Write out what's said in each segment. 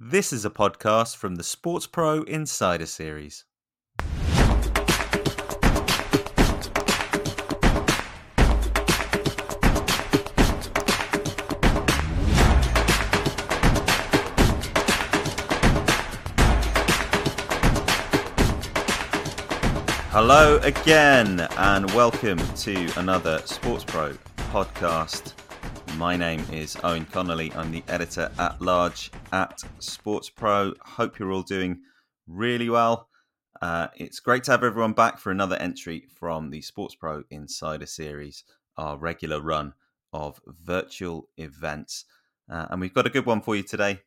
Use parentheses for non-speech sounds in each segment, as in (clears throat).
This is a podcast from the Sports Pro Insider Series. Hello again, and welcome to another Sports Pro podcast. My name is Eoin Connolly. I'm the editor at large at Sports Pro. Hope you're all doing really well. Uh, it's great to have everyone back for another entry from the Sports Pro Insider Series, our regular run of virtual events. Uh, and we've got a good one for you today.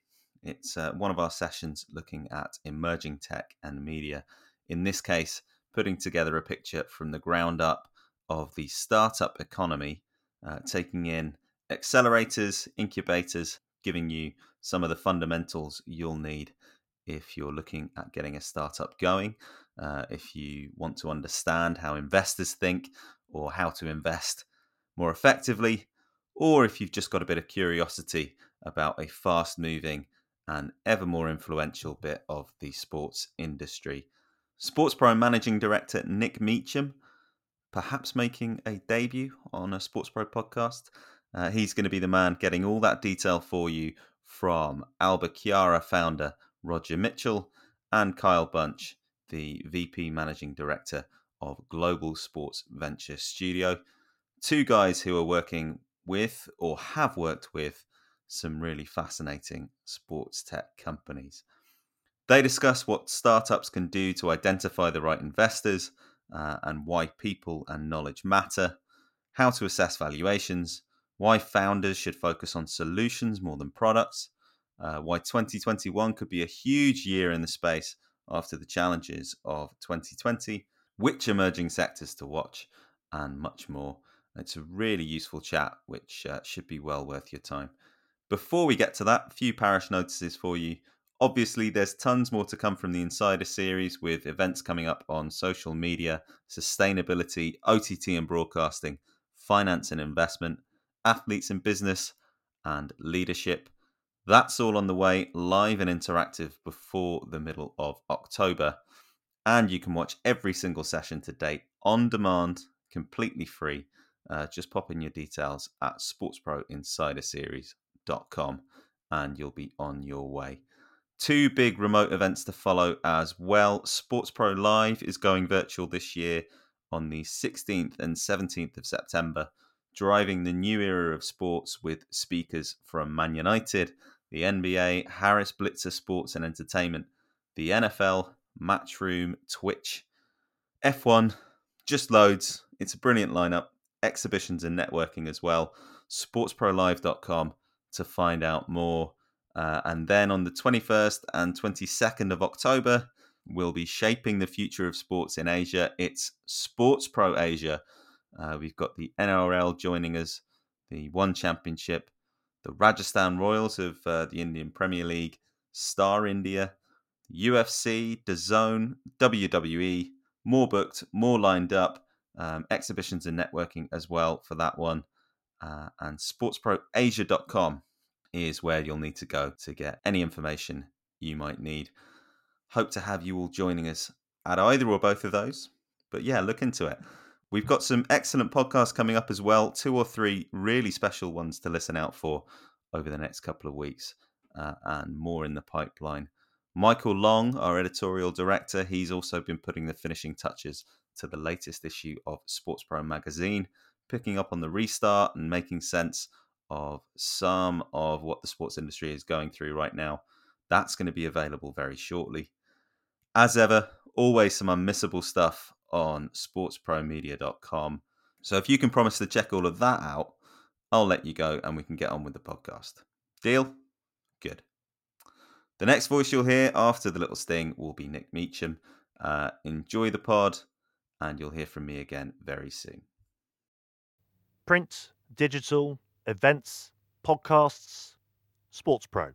It's uh, one of our sessions looking at emerging tech and media. In this case, putting together a picture from the ground up of the startup economy, uh, taking in accelerators, incubators, giving you some of the fundamentals you'll need if you're looking at getting a startup going. Uh, if you want to understand how investors think or how to invest more effectively, or if you've just got a bit of curiosity about a fast moving and ever more influential bit of the sports industry. Sports Pro Managing Director Nick Meacham, perhaps making a debut on a Sports Pro podcast. Uh, he's going to be the man getting all that detail for you from Albachiara founder Roger Mitchell and Kyle Bunch, the VP Managing Director of Global Sports Venture Studio. Two guys who are working with or have worked with some really fascinating sports tech companies. They discuss what startups can do to identify the right investors uh, and why people and knowledge matter, how to assess valuations, why founders should focus on solutions more than products, uh, why 2021 could be a huge year in the space after the challenges of 2020, which emerging sectors to watch, and much more. It's a really useful chat, which uh, should be well worth your time. Before we get to that, a few parish notices for you. Obviously, there's tons more to come from the Insider series with events coming up on social media, sustainability, OTT and broadcasting, finance and investment, athletes in business, and leadership. That's all on the way, live and interactive before the middle of October. And you can watch every single session to date on demand, completely free. Uh, just pop in your details at sportsproinsiderseries.com and you'll be on your way. Two big remote events to follow as well. Sports Pro Live is going virtual this year on the 16th and 17th of September driving the new era of sports with speakers from Man United, the NBA, Harris Blitzer Sports and Entertainment, the NFL, Matchroom, Twitch, F1, just loads. It's a brilliant lineup. Exhibitions and networking as well. SportsProLive.com to find out more. Uh, and then on the 21st and 22nd of October, we'll be shaping the future of sports in Asia. It's Sports Pro Asia uh, we've got the NRL joining us, the One Championship, the Rajasthan Royals of uh, the Indian Premier League, Star India, UFC, DAZN, WWE, more booked, more lined up, um, exhibitions and networking as well for that one. Uh, and sportsproasia.com is where you'll need to go to get any information you might need. Hope to have you all joining us at either or both of those. But yeah, look into it. We've got some excellent podcasts coming up as well, two or three really special ones to listen out for over the next couple of weeks, uh, and more in the pipeline. Michael Long, our editorial director, he's also been putting the finishing touches to the latest issue of Sports Pro magazine, picking up on the restart and making sense of some of what the sports industry is going through right now. That's going to be available very shortly. As ever, always some unmissable stuff on sportspromedia.com. So if you can promise to check all of that out, I'll let you go and we can get on with the podcast. Deal? Good. The next voice you'll hear after the little sting will be Nick Meacham. Uh, enjoy the pod, and you'll hear from me again very soon. Print, digital, events, podcasts, Sports Pro.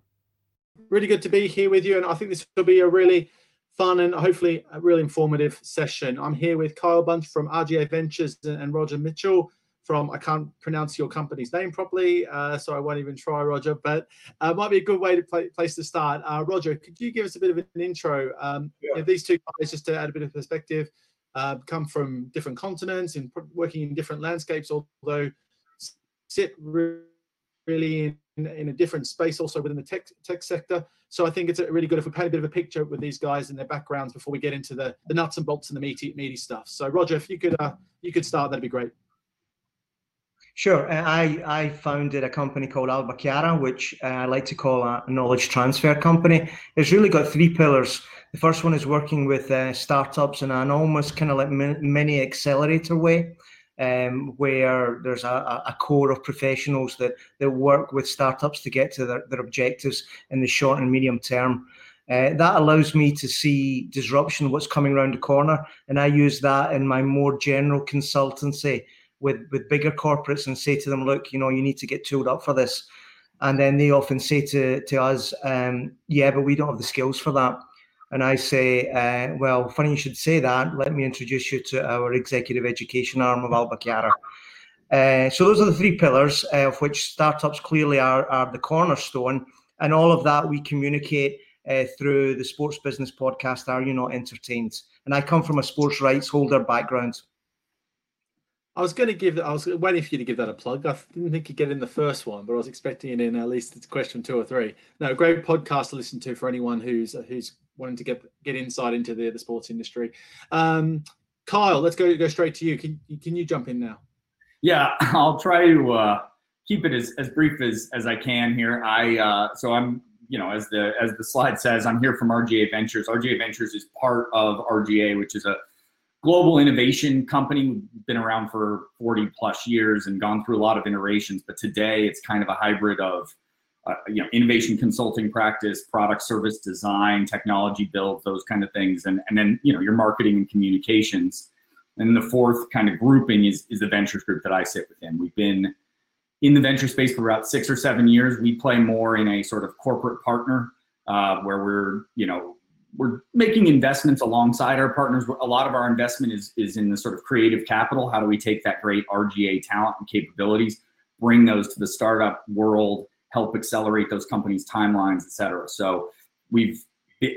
Really good to be here with you, and I think this will be a really fun and hopefully a really informative session. I'm here with Kyle Bunch from RGA Ventures and Roger Mitchell from I can't pronounce your company's name properly, uh, so I won't even try, Roger. But uh, might be a good way to play, place to start. Uh, Roger, could you give us a bit of an intro? Um, yeah. you know, these two guys, just to add a bit of perspective, uh, come from different continents and working in different landscapes, although sit really in, in a different space also within the tech tech sector. So I think it's really good if we paint a bit of a picture with these guys and their backgrounds before we get into the, the nuts and bolts and the meaty meaty stuff. So Roger, if you could uh, you could start, that'd be great. Sure. Uh, I, I founded a company called Albachiara, which uh, I like to call a knowledge transfer company. It's really got three pillars. The first one is working with uh, startups in an almost kind of like mini accelerator way um, where there's a, a, core of professionals that, that work with startups to get to their, their objectives in the short and medium term. Uh, that allows me to see disruption, what's coming around the corner, and I use that in my more general consultancy with with bigger corporates and say to them, look, you know, you need to get tooled up for this, and then they often say to to us, um, yeah, but we don't have the skills for that. And I say, uh, well, funny you should say that. Let me introduce you to our executive education arm of Albachiara. Uh, so those are the three pillars, uh, of which startups clearly are, are the cornerstone. And all of that we communicate uh, through the Sports Business Podcast, Are You Not Entertained? And I come from a sports rights holder background. I was going to give. I was waiting for you to give that a plug. I didn't think you'd get in the first one, but I was expecting it in at least question two or three. No, great podcast to listen to for anyone who's who's wanting to get get insight into the the sports industry. Um, Kyle, let's go go straight to you. Can can you jump in now? Yeah, (laughs) I'll try to uh, keep it as, as brief as as I can here. I uh, so I'm you know as the as the slide says, I'm here from RGA Ventures. RGA Ventures is part of RGA, which is a global innovation company. Been around for 40 plus years and gone through a lot of iterations, but today it's kind of a hybrid of uh, you know innovation consulting practice, product service design, technology build, those kind of things, and and then you know your marketing and communications. And the fourth kind of grouping is is the ventures group that I sit within. We've been in the venture space for about six or seven years. We play more in a sort of corporate partner uh, where we're you know we're making investments alongside our partners. A lot of our investment is is in the sort of creative capital. How do we take that great RGA talent and capabilities, bring those to the startup world, help accelerate those companies' timelines, et cetera. So we've,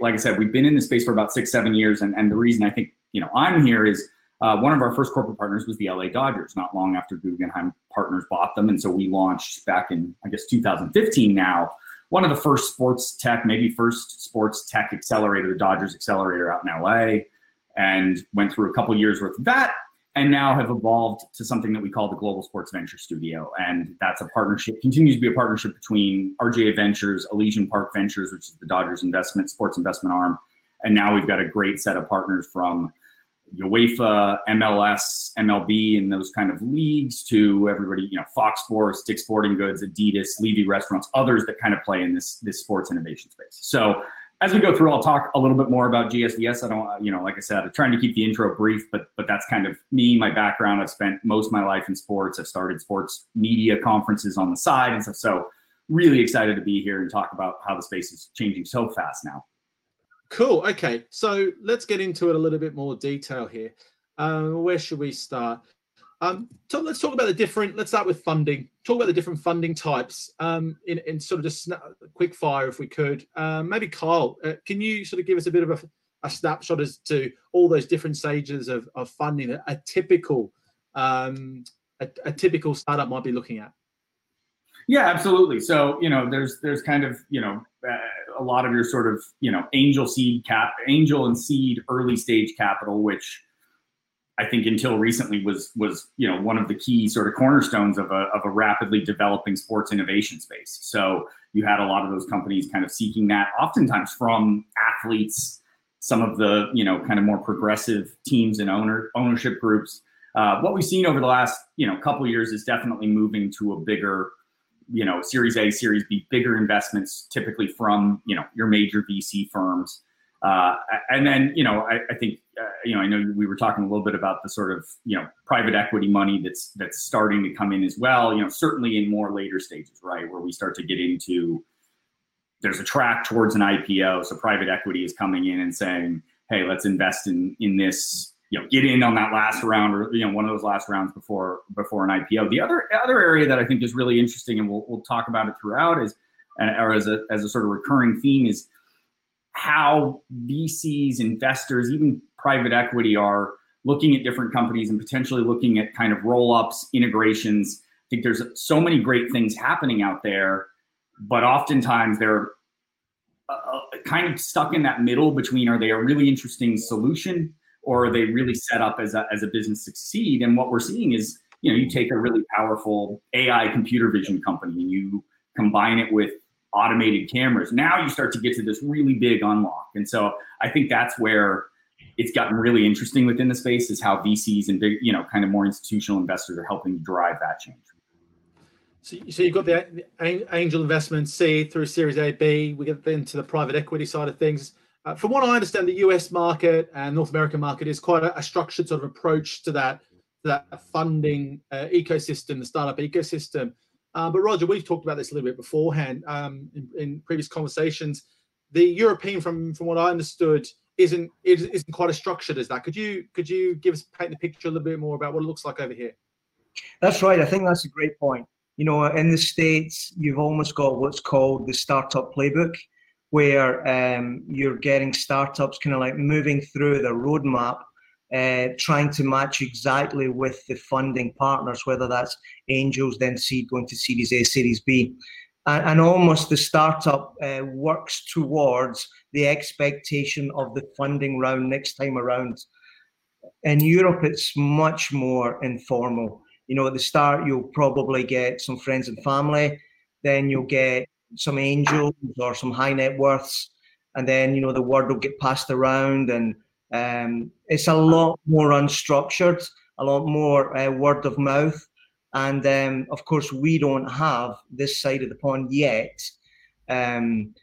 like I said, we've been in this space for about six, seven years, and and the reason I think you know I'm here is. Uh, one of our first corporate partners was the LA Dodgers, not long after Guggenheim Partners bought them. And so we launched back in, I guess, 2015 now, one of the first sports tech, maybe first sports tech accelerator, the Dodgers Accelerator out in LA, and went through a couple years worth of that, and now have evolved to something that we call the Global Sports Venture Studio, and that's a partnership, continues to be a partnership between RGA Ventures, Elysian Park Ventures, which is the Dodgers investment sports investment arm, and now we've got a great set of partners from UEFA, MLS, MLB, and those kind of leagues to everybody, you know, Fox Sports, Dick Sporting Goods, Adidas, Levy Restaurants, others that kind of play in this this sports innovation space. So as we go through, I'll talk a little bit more about GSVS. I don't, uh, you know, like I said, I'm trying to keep the intro brief, but but that's kind of me, my background. I've spent most of my life in sports. I've started sports media conferences on the side and stuff. So really excited to be here and talk about how the space is changing so fast now. Cool. Okay, so let's get into it a little bit more detail here. Um, where should we start? Um, so let's talk about the different. Let's start with funding. Talk about the different funding types um, in, in sort of just quick fire, if we could. Um, maybe Kyle, uh, can you sort of give us a bit of a, a, snapshot as to all those different stages of, of funding that a typical um, a, a typical startup might be looking at? Yeah, absolutely. So you know, there's there's kind of you know uh, a lot of your sort of you know angel seed cap, angel and seed early stage capital, which I think until recently was was you know one of the key sort of cornerstones of a of a rapidly developing sports innovation space. So you had a lot of those companies kind of seeking that, oftentimes from athletes, some of the you know kind of more progressive teams and owner ownership groups. Uh, what we've seen over the last you know couple years is definitely moving to a bigger you know, Series A, Series B, bigger investments, typically from you know your major VC firms. Uh, and then you know, I, I think uh, you know, I know we were talking a little bit about the sort of you know private equity money that's that's starting to come in as well. You know, certainly in more later stages, right, where we start to get into there's a track towards an IPO. So private equity is coming in and saying, hey, let's invest in in this you know get in on that last round or you know one of those last rounds before before an IPO. The other other area that I think is really interesting, and we'll we'll talk about it throughout, is or as a as a sort of recurring theme is how VCs, investors, even private equity are looking at different companies and potentially looking at kind of roll ups, integrations. I think there's so many great things happening out there, but oftentimes they're uh, uh, kind of stuck in that middle between are they a really interesting solution or are they really set up as a, as a business succeed? And what we're seeing is, you know, you take a really powerful AI computer vision company and you combine it with automated cameras. Now you start to get to this really big unlock. And so I think that's where it's gotten really interesting within the space is how VCs and big, you know, kind of more institutional investors are helping drive that change. So, so you've got the, angel investment C through Series A, B. We get into the private equity side of things. Uh, from what I understand, the US market and North American market is quite a, a structured sort of approach to that that funding uh, ecosystem, the startup ecosystem. Uh, but Roger, we've talked about this a little bit beforehand um, in, in, previous conversations. The European, from from what I understood, isn't isn't quite as structured as that. Could you could you give us paint the picture a little bit more about what it looks like over here? That's right. I think that's a great point. You know, in the states, you've almost got what's called the startup playbook, where um, you're getting startups kind of like moving through the roadmap uh, trying to match exactly with the funding partners, whether that's angels, then seed going to Series A, Series B. And, and almost the startup uh, works towards the expectation of the funding round next time around. In Europe, it's much more informal. You know, at the start, you'll probably get some friends and family, then you'll get some angels or some high net worths, and then, you know, the word will get passed around and um, it's a lot more unstructured, a lot more uh, word of mouth. And um, of course, we don't have this side of the pond yet. Um,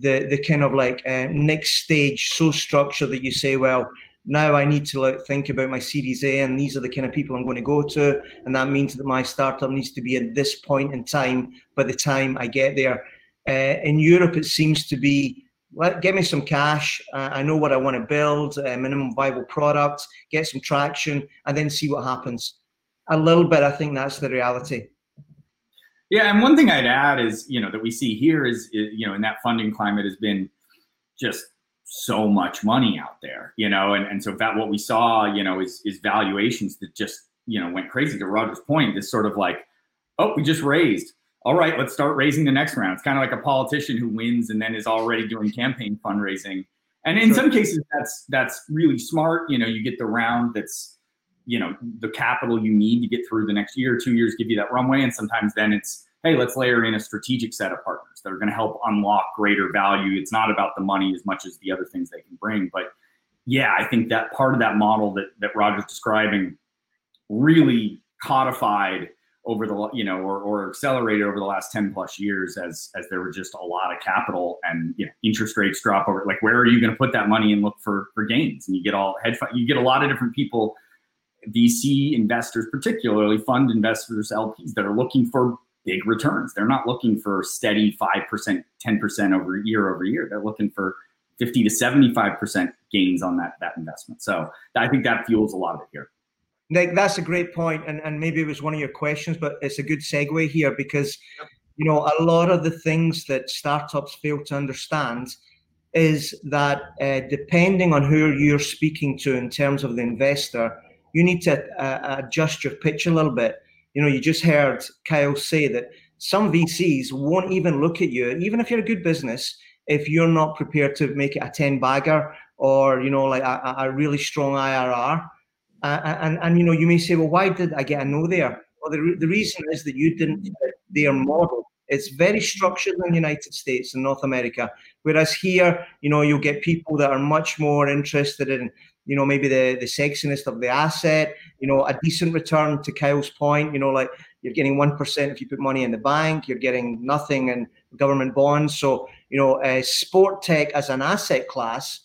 the the kind of like uh, next stage so structured that you say, well, now I need to like think about my Series A, and these are the kind of people I'm going to go to, and that means that my startup needs to be at this point in time by the time I get there. Uh, in Europe, it seems to be let give me some cash. Uh, I know what I want to build, a minimum viable product, get some traction, and then see what happens. A little bit, I think that's the reality. Yeah, and one thing I'd add is, you know, that we see here is, is you know, in that funding climate has been just so much money out there, you know, and, and so that what we saw, you know, is is valuations that just, you know, went crazy. To Roger's point, this sort of like, oh, we just raised all right, let's start raising the next round. It's kind of like a politician who wins and then is already doing campaign fundraising. And in sure. some cases, that's that's really smart. You know, you get the round that's, you know, the capital you need to get through the next year or two years, give you that runway. And sometimes then it's, hey, let's layer in a strategic set of partners that are going to help unlock greater value. It's not about the money as much as the other things they can bring. But yeah, I think that part of that model that that Roger's describing really codified over the you know or, or accelerated over the last 10 plus years as as there were just a lot of capital and you know interest rates drop over like where are you going to put that money and look for for gains? And you get all fund you get a lot of different people vc investors particularly fund investors lps that are looking for big returns. They're not looking for steady 5% 10% over year over year. They're looking for 50 to 75% gains on that that investment. So i think that fuels a lot of it here Nick, that's a great point, and, and maybe it was one of your questions, but it's a good segue here because you know a lot of the things that startups fail to understand is that uh, depending on who you're speaking to in terms of the investor, you need to uh, adjust your pitch a little bit. You know, you just heard Kyle say that some VCs won't even look at you, even if you're a good business, if you're not prepared to make it a 10 bagger or, you know, like a, a really strong IRR. Uh, and, and, you know, you may say, well, why did I get a no there? Well, the, the reason is that you didn't fit their model. It's very structured in the United States and North America. Whereas here, you know, you'll get people that are much more interested in, you know, maybe the, the sexiness of the asset, you know, a decent return to Kyle's point, you know, like you're getting 1% if you put money in the bank, you're getting nothing in government bonds. So, you know, uh, sport tech as an asset class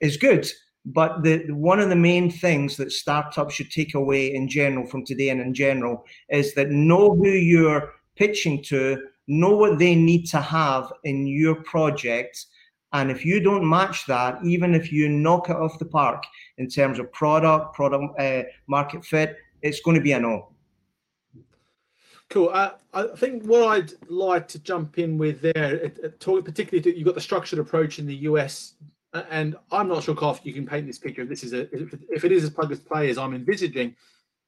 is good but the one of the main things that startups should take away in general from today and in general is that know who you're pitching to, know what they need to have in your project, And if you don't match that, even if you knock it off the park in terms of product, product uh, market fit, it's going to be a no. Cool. Uh, I think what I'd like to jump in with there, particularly to, you've got the structured approach in the US, and I'm not sure, Kof, you can paint this picture. If this is a, if it is as plug and play as I'm envisaging,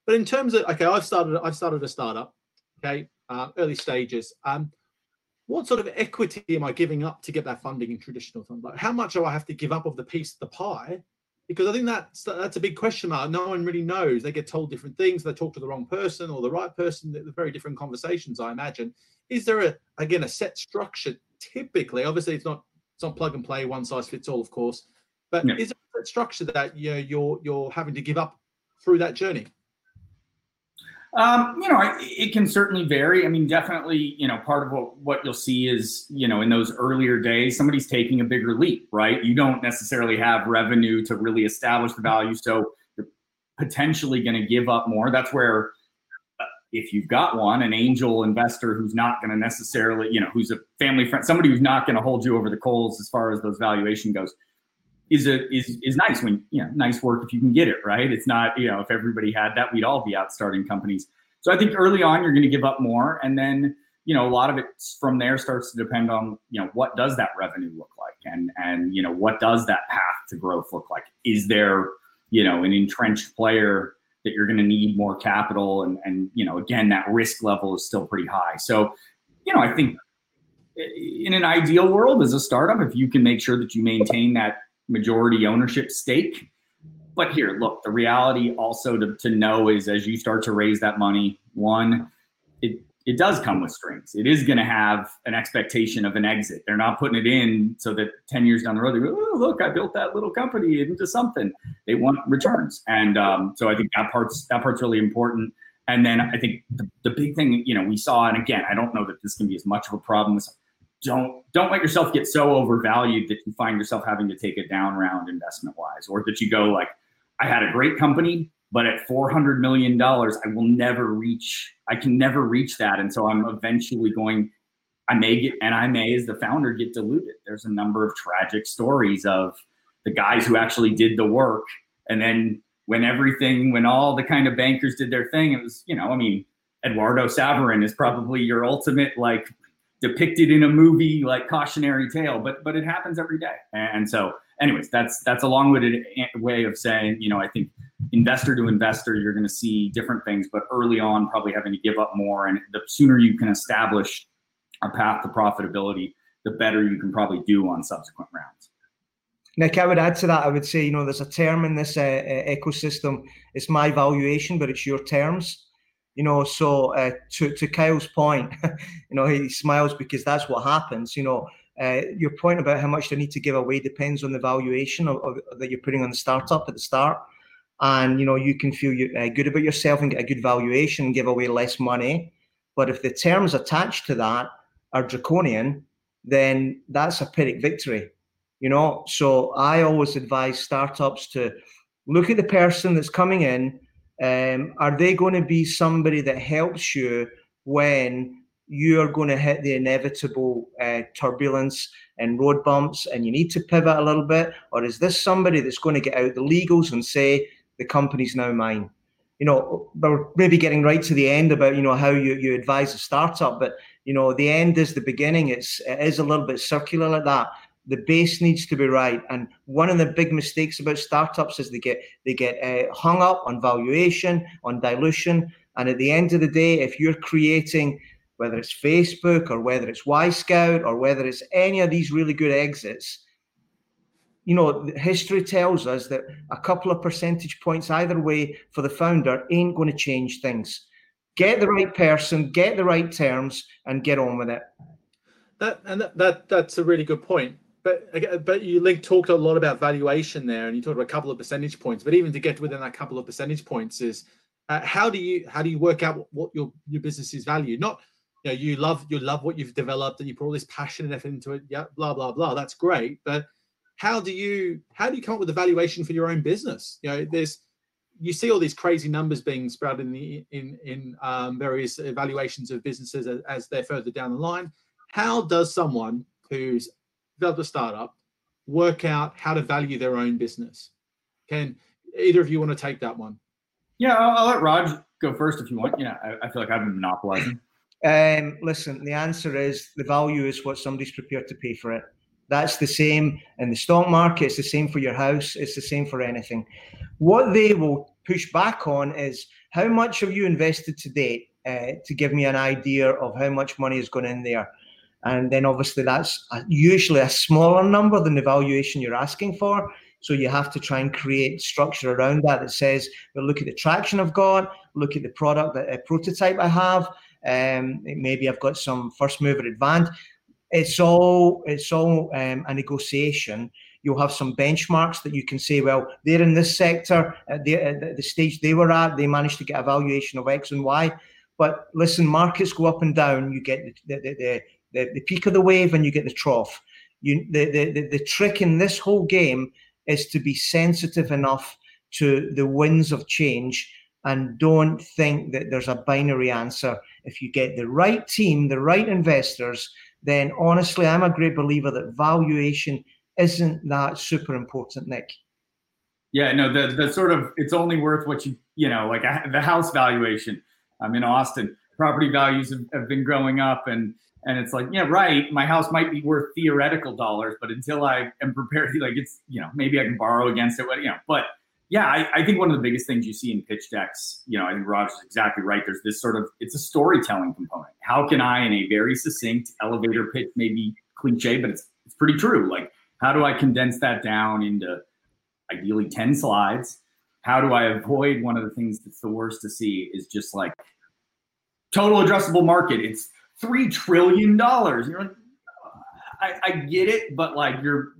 but in terms of okay, I've started, I've started a startup, okay, uh, early stages. Um, what sort of equity am I giving up to get that funding in traditional fund? Like, how much do I have to give up of the piece of the pie because I think that's that's a big question mark. No one really knows. They get told different things. They talk to the wrong person or the right person. They're very different conversations. I imagine. Is there a again a set structure? Typically, obviously, it's not it's not plug and play, one size fits all, of course. But is there a structure that you know, you're you're having to give up through that journey? Um, you know, it can certainly vary. I mean, definitely, you know, part of what what you'll see is, you know, in those earlier days, somebody's taking a bigger leap, right? You don't necessarily have revenue to really establish the value, so you're potentially going to give up more. That's where, if you've got one, an angel investor who's not going to necessarily, you know, who's a family friend, somebody who's not going to hold you over the coals as far as those valuation goes is a is is nice when you know nice work if you can get it right. It's not you know if everybody had that we'd all be out starting companies. So I think early on you're going to give up more, and then you know a lot of it from there starts to depend on you know what does that revenue look like, and and you know what does that path to growth look like. Is there you know an entrenched player that you're going to need more capital, and and you know again that risk level is still pretty high. So you know I think in an ideal world as a startup, if you can make sure that you maintain that majority ownership stake. But here, look, the reality also to, to know is as you start to raise that money, one, it it does come with strings. It is going to have an expectation of an exit. They're not putting it in so that 10 years down the road, they go, oh, look, I built that little company into something. They want returns. And um, so I think that part's, that part's really important. And then I think the, the big thing, you know, we saw, and again, I don't know that this can be as much of a problem as don't don't let yourself get so overvalued that you find yourself having to take a down round investment wise or that you go like i had a great company but at 400 million dollars i will never reach i can never reach that. And so i'm eventually going i may get and i may as the founder get diluted there's a number of tragic stories of the guys who actually did the work. And then when everything when all the kind of bankers did their thing it was you know i mean eduardo saverin is probably your ultimate like depicted in a movie like cautionary tale, but but it happens every day. And so, anyways, that's that's a long-winded way of saying, you know, I think investor to investor, you're going to see different things, but early on, probably having to give up more. And the sooner you can establish a path to profitability, the better you can probably do on subsequent rounds. Nick, I would add to that. I would say, you know, there's a term in this uh, uh ecosystem. It's my valuation, but it's your terms. You know, so uh, to to Kyle's point, (laughs) you know, he smiles because that's what happens. You know, uh, your point about how much they need to give away depends on the valuation of, of, that you're putting on the startup at the start. And you know, you can feel you, uh, good about yourself and get a good valuation and give away less money. But if the terms attached to that are draconian, then that's a Pyrrhic victory. You know, so I always advise startups to look at the person that's coming in um, are they going to be somebody that helps you when you're going to hit the inevitable uh, turbulence and road bumps and you need to pivot a little bit? Or is this somebody that's going to get out the legals and say, the company's now mine? You know, we're maybe getting right to the end about, you know, how you, you advise a startup, but, you know, the end is the beginning. It's, it is a little bit circular like that the base needs to be right. And one of the big mistakes about startups is they get they get uh, hung up on valuation, on dilution, and at the end of the day, if you're creating whether it's Facebook or whether it's Y Wyscout or whether it's any of these really good exits, you know, history tells us that a couple of percentage points either way for the founder ain't going to change things. Get the right person, get the right terms, and get on with it. That and that, that that's a really good point but but you link talked a lot about valuation there, and you talked about a couple of percentage points. But even to get within that couple of percentage points is uh, how do you how do you work out what your your business is valued? Not you know you love you love what you've developed and you put all this passion and effort into it. Yeah, blah blah blah. That's great, but how do you how do you come up with a valuation for your own business? You know, there's you see all these crazy numbers being sprouted in the in in um, various evaluations of businesses as, as they're further down the line. How does someone who's developed a startup, work out how to value their own business? Can either of you want to take that one? Yeah, I'll, I'll let Raj go first if you want. Yeah, I, I feel like I've been monopolizing. Um, listen, the answer is the value is what somebody's prepared to pay for it. That's the same in the stock market. It's the same for your house. It's the same for anything. What they will push back on is how much have you invested to date uh, to give me an idea of how much money has gone in there. And then obviously that's usually a smaller number than the valuation you're asking for. So you have to try and create structure around that that says, well, look at the traction I've got, look at the product, the prototype I have. Um, maybe I've got some first mover advantage. It's all it's all um, a negotiation. You'll have some benchmarks that you can say, well, they're in this sector at the, at the stage they were at. They managed to get a valuation of X and Y. But listen, markets go up and down. You get the the, the, the, the peak of the wave and you get the trough. You, the, the, the trick in this whole game is to be sensitive enough to the winds of change and don't think that there's a binary answer. If you get the right team, the right investors, then honestly, I'm a great believer that valuation isn't that super important, Nick. Yeah, no, the the sort of it's only worth what you you know like the house valuation. I'm in Austin. Property values have, have been growing up, and and it's like, yeah, right. My house might be worth theoretical dollars, but until I am prepared, (laughs) like it's, you know, maybe I can borrow against it, but you know, but yeah, I, I, think one of the biggest things you see in pitch decks, you know, I think is exactly right. There's this sort of it's a storytelling component. How can I, in a very succinct elevator pitch, maybe cliche, but it's it's pretty true. Like, how do I condense that down into ideally 10 slides? How do I avoid one of the things that's the worst to see is just like total addressable market. It's three trillion dollars. You're like, I, I get it, but like you're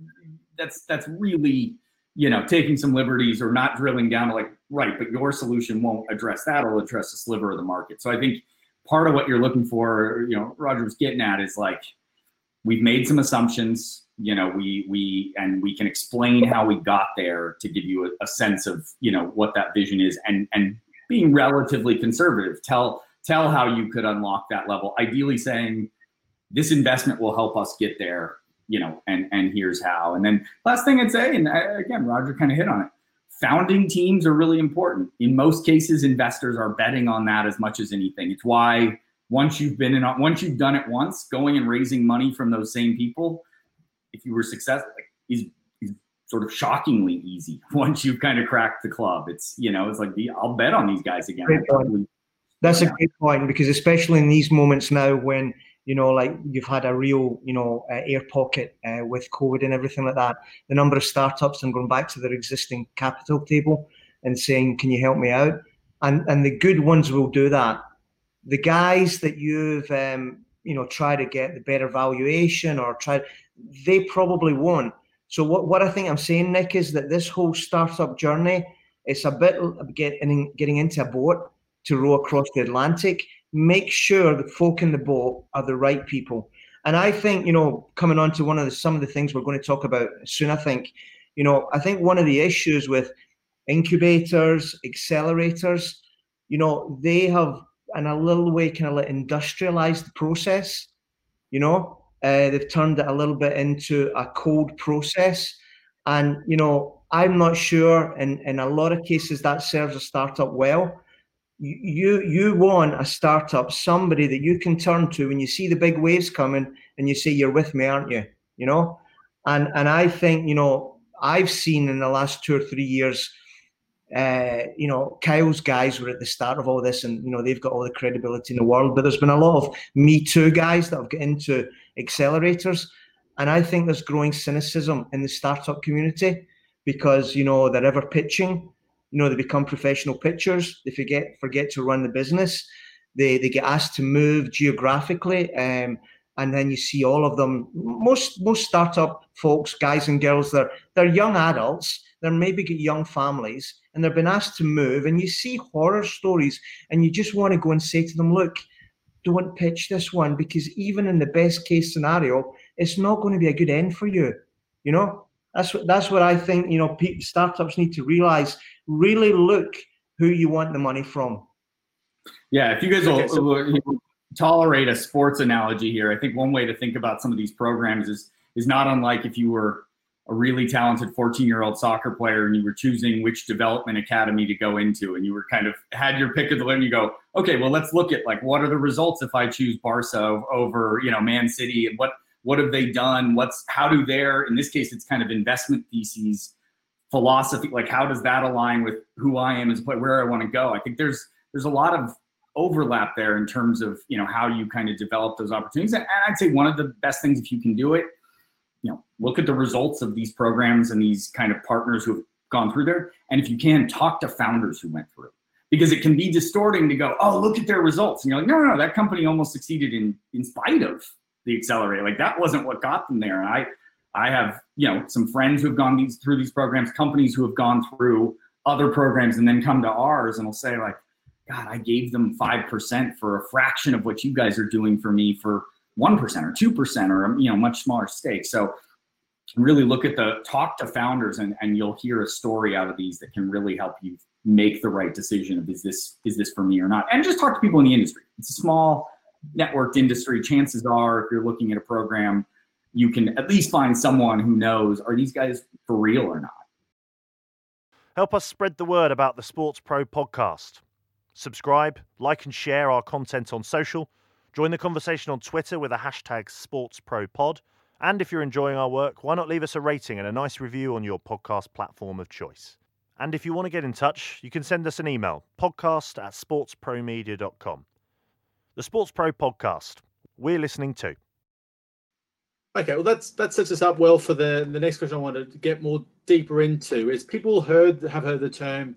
that's that's really you know taking some liberties or not drilling down to like right, but your solution won't address that. It'll address a sliver of the market. So I think part of what you're looking for, you know, Roger was getting at is like we've made some assumptions you know we we and we can explain how we got there to give you a, a, sense of you know what that vision is and and being relatively conservative tell tell how you could unlock that level. Ideally, saying this investment will help us get there, you know, and and here's how. And then last thing I'd say, and uh, again, Roger kind of hit on it. Founding teams are really important. In most cases, investors are betting on that as much as anything. It's why once you've been in, once you've done it once, going and raising money from those same people, if you were successful, is is sort of shockingly easy (laughs) once you've kind of cracked the club. It's you know, it's like the, I'll bet on these guys again. That's a great point because especially in these moments now when you know, like you've had a real, you know, uh, air pocket uh, with COVID and everything like that. The number of startups and going back to their existing capital table and saying, "Can you help me out?" and and the good ones will do that. The guys that you've, um, you know, try to get the better valuation or try, they probably won't. So what what I think I'm saying, Nick, is that this whole startup journey, it's a bit getting getting into a boat to row across the Atlantic, make sure the folk in the boat are the right people. And I think, you know, coming on to one of the, some of the things we're going to talk about soon, I think, you know, I think one of the issues with incubators, accelerators, you know, they have in a little way kind of like industrialized the process, you know, uh, they've turned it a little bit into a cold process. And, you know, I'm not sure in, in a lot of cases that serves a startup well you you want a startup, somebody that you can turn to when you see the big waves coming, and you say, "You're with me, aren't you?" You know, and and I think you know I've seen in the last two or three years, uh, you know, Kyle's guys were at the start of all this, and you know they've got all the credibility in the world. But there's been a lot of Me Too guys that have got into accelerators, and I think there's growing cynicism in the startup community because you know they're ever pitching you know, they become professional pitchers. They forget forget to run the business. They they get asked to move geographically, um, and then you see all of them. Most most startup folks, guys and girls, they're they're young adults. They're maybe young families, and they've been asked to move. And you see horror stories, and you just want to go and say to them, "Look, don't pitch this one because even in the best case scenario, it's not going to be a good end for you." You know, that's what that's what I think. You know, startups need to realize. Really look who you want the money from. Yeah, if you guys okay, will, so- tolerate a sports analogy here, I think one way to think about some of these programs is is not unlike if you were a really talented 14 year old soccer player and you were choosing which development academy to go into and you were kind of had your pick of the and you go okay well let's look at like what are the results if i choose barca over you know man city and what what have they done what's how do their in this case it's kind of investment theses philosophy like how does that align with who i am as a player where i want to go i think there's there's a lot of overlap there in terms of you know how you kind of develop those opportunities and i'd say one of the best things if you can do it you know, look at the results of these programs and these kind of partners who have gone through there. And if you can, talk to founders who went through because it can be distorting to go, oh, look at their results. And you're like, no, no, no, that company almost succeeded in in spite of the accelerator. Like that wasn't what got them there. And I I have, you know, some friends who have gone these through these programs, companies who have gone through other programs and then come to ours and will say, like, God, I gave them five percent for a fraction of what you guys are doing for me for 1% or 2% or you know much smaller stake. So really look at the talk to founders and, and you'll hear a story out of these that can really help you make the right decision of is this is this for me or not? And just talk to people in the industry. It's a small networked industry. Chances are if you're looking at a program you can at least find someone who knows are these guys for real or not help us spread the word about the sports pro podcast subscribe like and share our content on social Join the conversation on Twitter with the hashtag SportsProPod. And if you're enjoying our work, why not leave us a rating and a nice review on your podcast platform of choice? And if you want to get in touch, you can send us an email podcast at sportspromedia.com. The Sports Pro Podcast. We're listening too. Okay, well that's that sets us up well for the the next question I wanted to get more deeper into is people heard have heard the term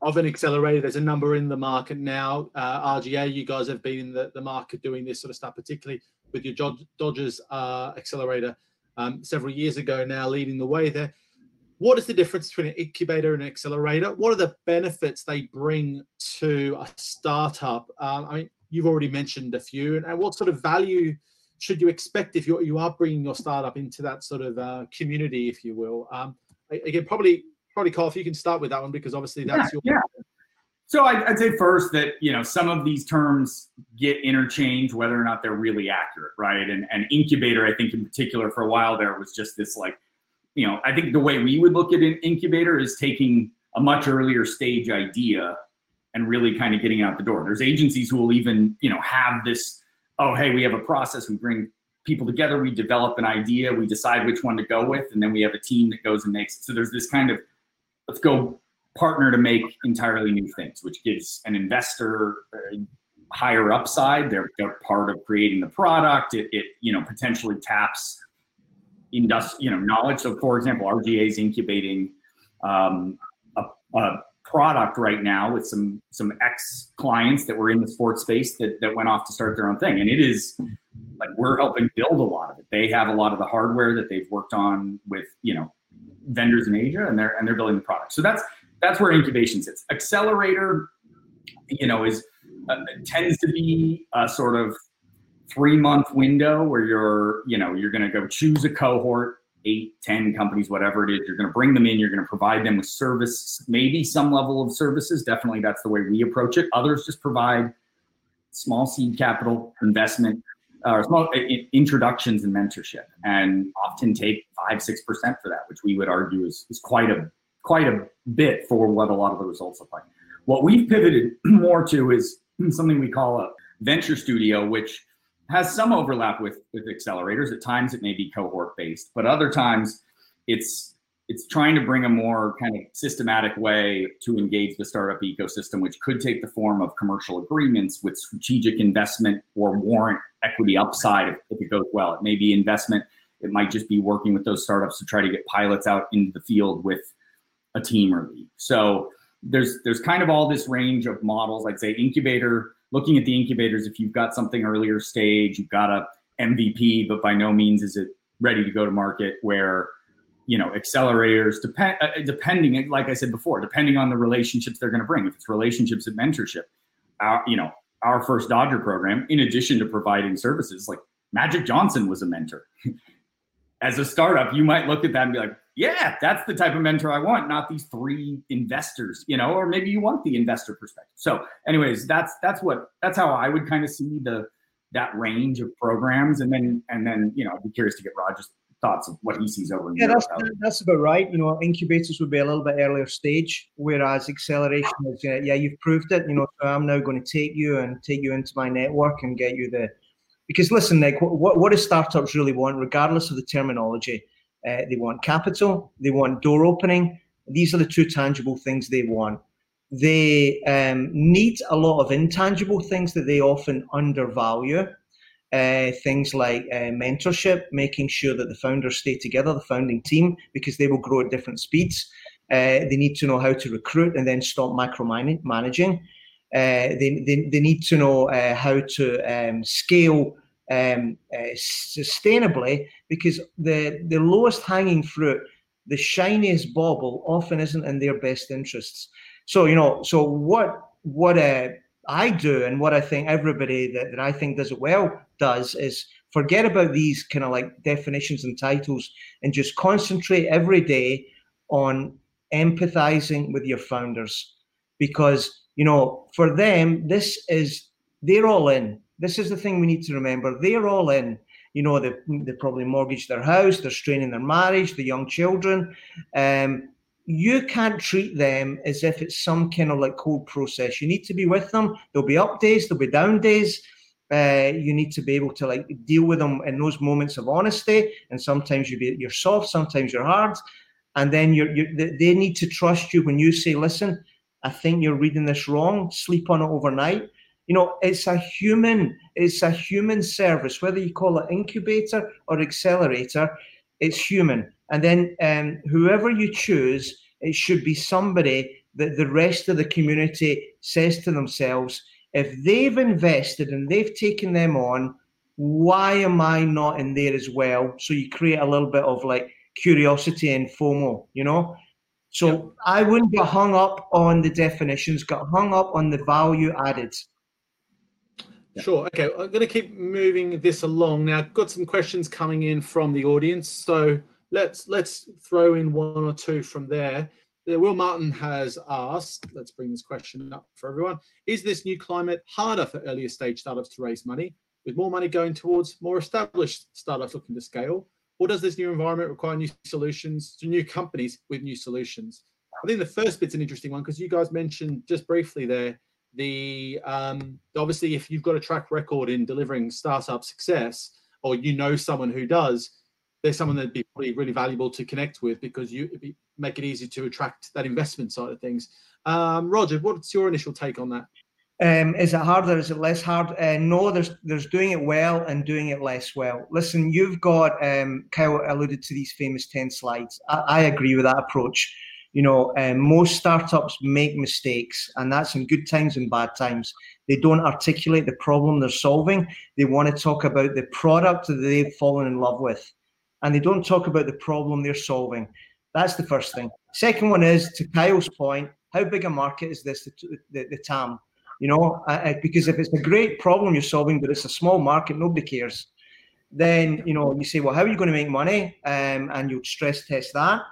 of an accelerator. There's a number in the market now. Uh, RGA, you guys have been in the, the market doing this sort of stuff, particularly with your Dodgers uh, accelerator um, several years ago now, leading the way there. What is the difference between an incubator and an accelerator? What are the benefits they bring to a startup? Um, I mean, you've already mentioned a few, and, and what sort of value should you expect if you you are bringing your startup into that sort of uh, community, if you will? Um, again, probably probably Kyle if you can start with that one because obviously that's yeah, your. Yeah. So I'd, I'd, say first that you know some of these terms get interchanged whether or not they're really accurate, right? And and incubator, I think in particular, for a while there was just this like, you know, I think the way we would look at an incubator is taking a much earlier stage idea and really kind of getting out the door. There's agencies who will even you know have this, oh hey, we have a process, we bring people together, we develop an idea, we decide which one to go with, and then we have a team that goes and makes it. So there's this kind of let's go partner to make entirely new things, which gives an investor higher upside. They're, they're part of creating the product. It, it you know potentially taps industri- you know knowledge. So for example, RGA is incubating um, a, a, product right now with some some ex clients that were in the sports space that that went off to start their own thing, and it is like we're helping build a lot of it. They have a lot of the hardware that they've worked on with you know vendors in Asia, and they're and they're building the product. So that's that's where incubation sits. Accelerator, you know, is uh, tends to be a sort of three month window where you're you know you're going to go choose a cohort eight ten companies whatever it is you're going to bring them in you're going to provide them with service maybe some level of services definitely that's the way we approach it others just provide small seed capital investment or small introductions and mentorship, and often take five six percent for that, which we would argue is, is quite a quite a bit for what a lot of the results look like. What we've pivoted (clears throat) more to is something we call a venture studio, which has some overlap with with accelerators. At times, it may be cohort based, but other times, it's it's trying to bring a more kind of systematic way to engage the startup ecosystem, which could take the form of commercial agreements with strategic investment or warrant equity upside if, if it goes well. It may be investment. It might just be working with those startups to try to get pilots out into the field with a team or league. So there's there's kind of all this range of models. I'd say incubator. Looking at the incubators, if you've got something earlier stage, you've got a MVP, but by no means is it ready to go to market. Where you know accelerators depend uh, depending like i said before depending on the relationships they're going to bring if it's relationships and mentorship our you know our first dodger program in addition to providing services like magic johnson was a mentor (laughs) as a startup you might look at that and be like yeah that's the type of mentor i want not these three investors you know or maybe you want the investor perspective so anyways that's that's what that's how i would kind of see the that range of programs and then and then you know i'd be curious to get Roger's thoughts of what he sees over yeah, that's that's about right. You know, incubators would be a little bit earlier stage, whereas acceleration is uh, yeah, you've proved it. You know, so I'm now going to take you and take you into my network and get you the because listen, Nick, what what do startups really want, regardless of the terminology? Uh, they want capital, they want door opening. These are the two tangible things they want. They um, need a lot of intangible things that they often undervalue. Uh, things like uh, mentorship, making sure that the founders stay together, the founding team, because they will grow at different speeds. Uh, they need to know how to recruit and then stop micromanaging. Uh, they, they, they need to know how to um, scale um, uh, sustainably because the, the lowest hanging fruit, the shiniest bauble, often isn't in their best interests. So you know, so what what uh, I do and what I think everybody that, that I think does it well does is forget about these kind of like definitions and titles and just concentrate every day on empathizing with your founders because you know for them this is they're all in this is the thing we need to remember they're all in you know they, they probably mortgaged their house they're straining their marriage the young children um, you can't treat them as if it's some kind of like cold process. You need to be with them. There'll be up days, there'll be down days. Uh, you need to be able to like deal with them in those moments of honesty. And sometimes you be you're soft, sometimes you're hard. And then you're, you're they need to trust you when you say, "Listen, I think you're reading this wrong. Sleep on it overnight." You know, it's a human, it's a human service, whether you call it incubator or accelerator, it's human and then um, whoever you choose, it should be somebody that the rest of the community says to themselves, if they've invested and they've taken them on, why am I not in there as well? So you create a little bit of like curiosity and FOMO, you know? So yep. I wouldn't get hung up on the definitions, got hung up on the value added. Sure. Okay. I'm going to keep moving this along now. I've got some questions coming in from the audience. So let's let's throw in one or two from there. Uh, Will Martin has asked, let's bring this question up for everyone. Is this new climate harder for earlier stage startups to raise money, with more money going towards more established startups looking to scale? Or does this new environment require new solutions to new companies with new solutions? I think the first bit's an interesting one because you guys mentioned just briefly there the um, obviously if you've got a track record in delivering startup success or you know someone who does, there's someone that'd be probably really valuable to connect with because you be, make it easy to attract that investment side of things. Um, Roger, what's your initial take on that? Um, is it harder? Is it less hard? Uh, no, there's there's doing it well and doing it less well. Listen, you've got um, Kyle alluded to these famous ten slides. I, I agree with that approach. You know, um, most startups make mistakes, and that's in good times and bad times. They don't articulate the problem they're solving. They want to talk about the product that they've fallen in love with and they don't talk about the problem they're solving. That's the first thing. Second one is to Kyle's point, how big a market is this, the, the, the TAM? You know, uh, because if it's a great problem you're solving, but it's a small market, nobody cares. Then, you know, you say, well, how are you going to make money? Um, and you'll stress test that.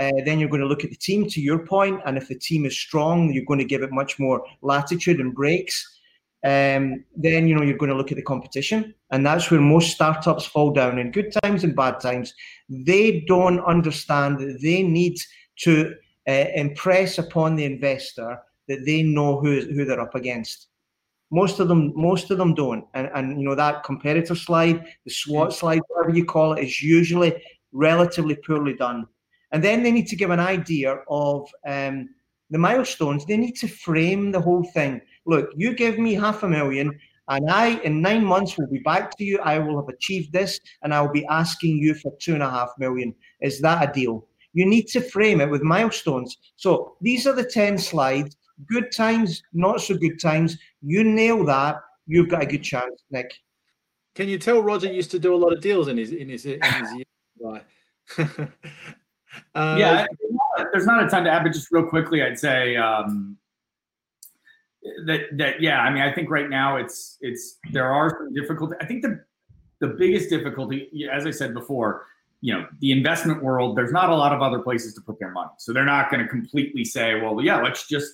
Uh, then you're going to look at the team to your point, and if the team is strong, you're going to give it much more latitude and breaks um, then you know you're going to look at the competition, and that's where most startups fall down in good times and bad times. They don't understand that they need to uh, impress upon the investor that they know who who they're up against. Most of them, most of them don't, and and you know that competitor slide, the SWOT slide, whatever you call it, is usually relatively poorly done. And then they need to give an idea of um, the milestones. They need to frame the whole thing look, you give me half a million, and I, in nine months, will be back to you. I will have achieved this, and I will be asking you for two and a half million. Is that a deal? You need to frame it with milestones. So these are the 10 slides. Good times, not so good times. You nail that, you've got a good chance, Nick. Can you tell Roger used to do a lot of deals in his in his in his (laughs) year? (laughs) uh, yeah, there's not a ton to add, but just real quickly, I'd say um, that that yeah i mean i think right now it's it's there are some difficulty i think the the biggest difficulty as i said before you know the investment world there's not a lot of other places to put their money so they're not going to completely say well yeah let's just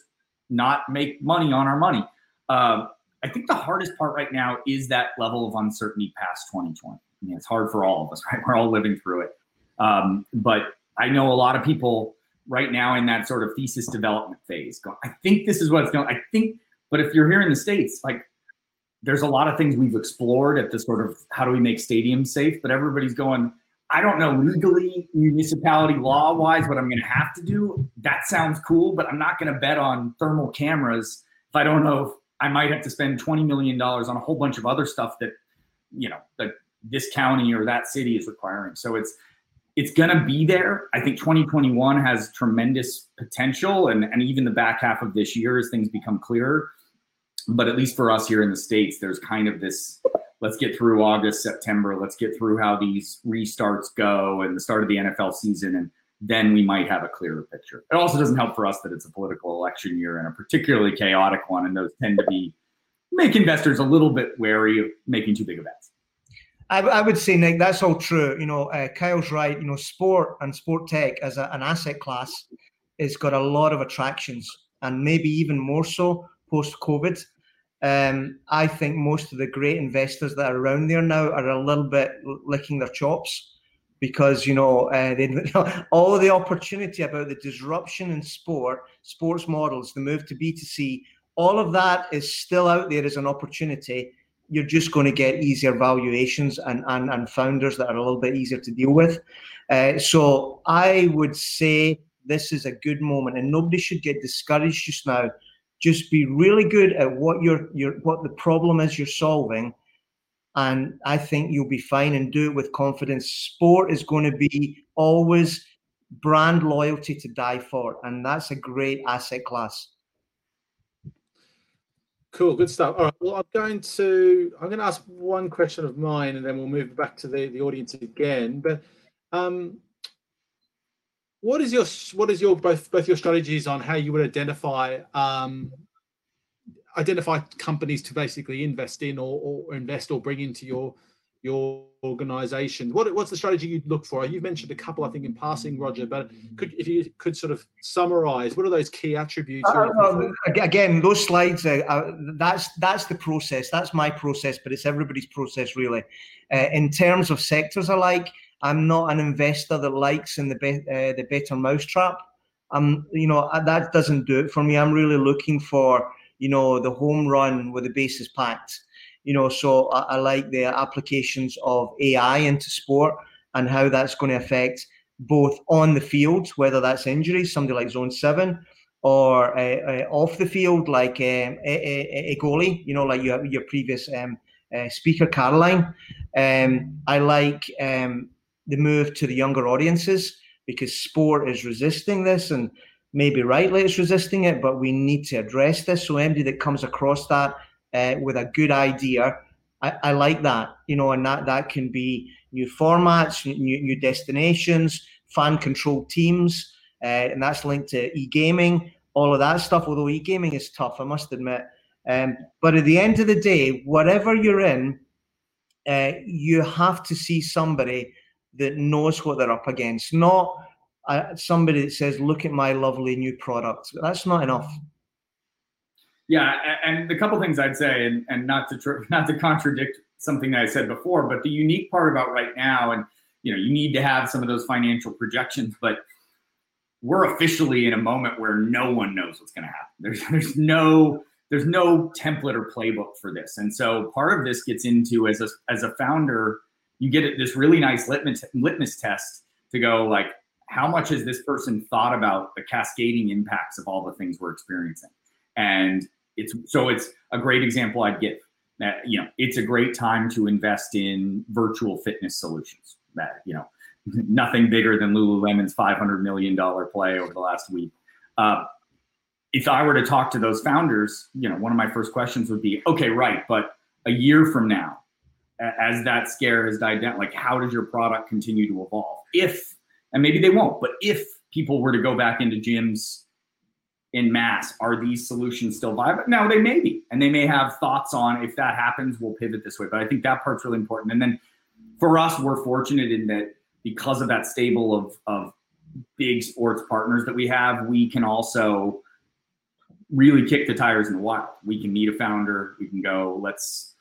not make money on our money uh, i think the hardest part right now is that level of uncertainty past 2020 I mean, it's hard for all of us, right? We're all living through it. Um, but I know a lot of people right now in that sort of thesis development phase. Go, I think this is what's going. I think, but if you're here in the states, like there's a lot of things we've explored at the sort of how do we make stadiums safe, but everybody's going. I don't know legally, municipality law wise, what I'm going to have to do. That sounds cool, but I'm not going to bet on thermal cameras if I don't know if I might have to spend $20 million on a whole bunch of other stuff that, you know, that this county or that city is requiring. So it's, it's going to be there. I think 2021 has tremendous potential, and, and even the back half of this year as things become clearer. But at least for us here in the States, there's kind of this let's get through August, September, let's get through how these restarts go and the start of the NFL season, and then we might have a clearer picture. It also doesn't help for us that it's a political election year and a particularly chaotic one, and those tend to be make investors a little bit wary of making too big of bets. I, I, would say, Nick, that's all true. You know, uh, Kyle's right. You know, sport and sport tech as a, an asset class has got a lot of attractions, and maybe even more so post COVID. Um, I think most of the great investors that are around there now are a little bit licking their chops because you know uh, they, (laughs) all the opportunity about the disruption in sport, sports models, the move to B 2 C, all of that is still out there as an opportunity you're just going to get easier valuations and, and, and founders that are a little bit easier to deal with. Uh, so I would say this is a good moment, and nobody should get discouraged just now. Just be really good at what your your what the problem is you're solving, and I think you'll be fine and do it with confidence. Sport is going to be always brand loyalty to die for, and that's a great asset class. Cool, good stuff. All right. Well, I'm going to I'm going to ask one question of mine, and then we'll move back to the, the audience again. But um, what is your what is your both both your strategies on how you would identify um, identify companies to basically invest in or, or invest or bring into your your organization? What, what's the strategy you'd look for? You've mentioned a couple, I think, in passing, Roger. But could, if you could sort of summarize, what are those key attributes? Uh, well, again, those slides. Uh, uh, that's that's the process. That's my process, but it's everybody's process, really. Uh, in terms of sectors, I like. I'm not an investor that likes in the be- uh, the better mousetrap. Um, you know uh, that doesn't do it for me. I'm really looking for you know the home run with the bases packed you know, so I, I like the applications of AI into sport and how that's going to affect both on the field, whether that's injuries, somebody like Zone Seven, or uh, uh, off the field, like um, a, a, goalie, you know, like your your previous um, uh, speaker, Caroline. Um, I like um, the move to the younger audiences because sport is resisting this, and maybe rightly it's resisting it, but we need to address this. So anybody that comes across that uh, with a good idea. I, I, like that, you know, and that that can be new formats, new, new destinations, fan controlled teams, uh, and that's linked to e gaming, all of that stuff. Although e gaming is tough, I must admit. Um, but at the end of the day, whatever you're in, uh, you have to see somebody that knows what they're up against, not uh, somebody that says, "Look at my lovely new product." That's not enough. Yeah, and the couple things I'd say, and, and not to tr- (laughs) not to contradict something that I said before, but the unique part about right now, and you know, you need to have some of those financial projections, but we're officially in a moment where no one knows what's going to happen. There's (laughs) there's no there's no template or playbook for this, and so part of this gets into as a as a founder, you get this really nice litmus litmus test to go like, how much has this person thought about the cascading impacts of all the things we're experiencing, and it's so it's a great example I'd give. That you know, it's a great time to invest in virtual fitness solutions. That you know, (laughs) nothing bigger than Lululemon's five hundred million dollar play over the last week. Uh, if I were to talk to those founders, you know, one of my first questions would be, okay, right, but a year from now, as that scare has died down, like how does your product continue to evolve? If and maybe they won't, but if people were to go back into gyms in mass. Are these solutions still viable? No, they may be. And they may have thoughts on if that happens, we'll pivot this way. But I think that part's really important. And then for us, we're fortunate in that because of that stable of, of big sports partners that we have, we can also really kick the tires in the wild. We can meet a founder, we can go, let's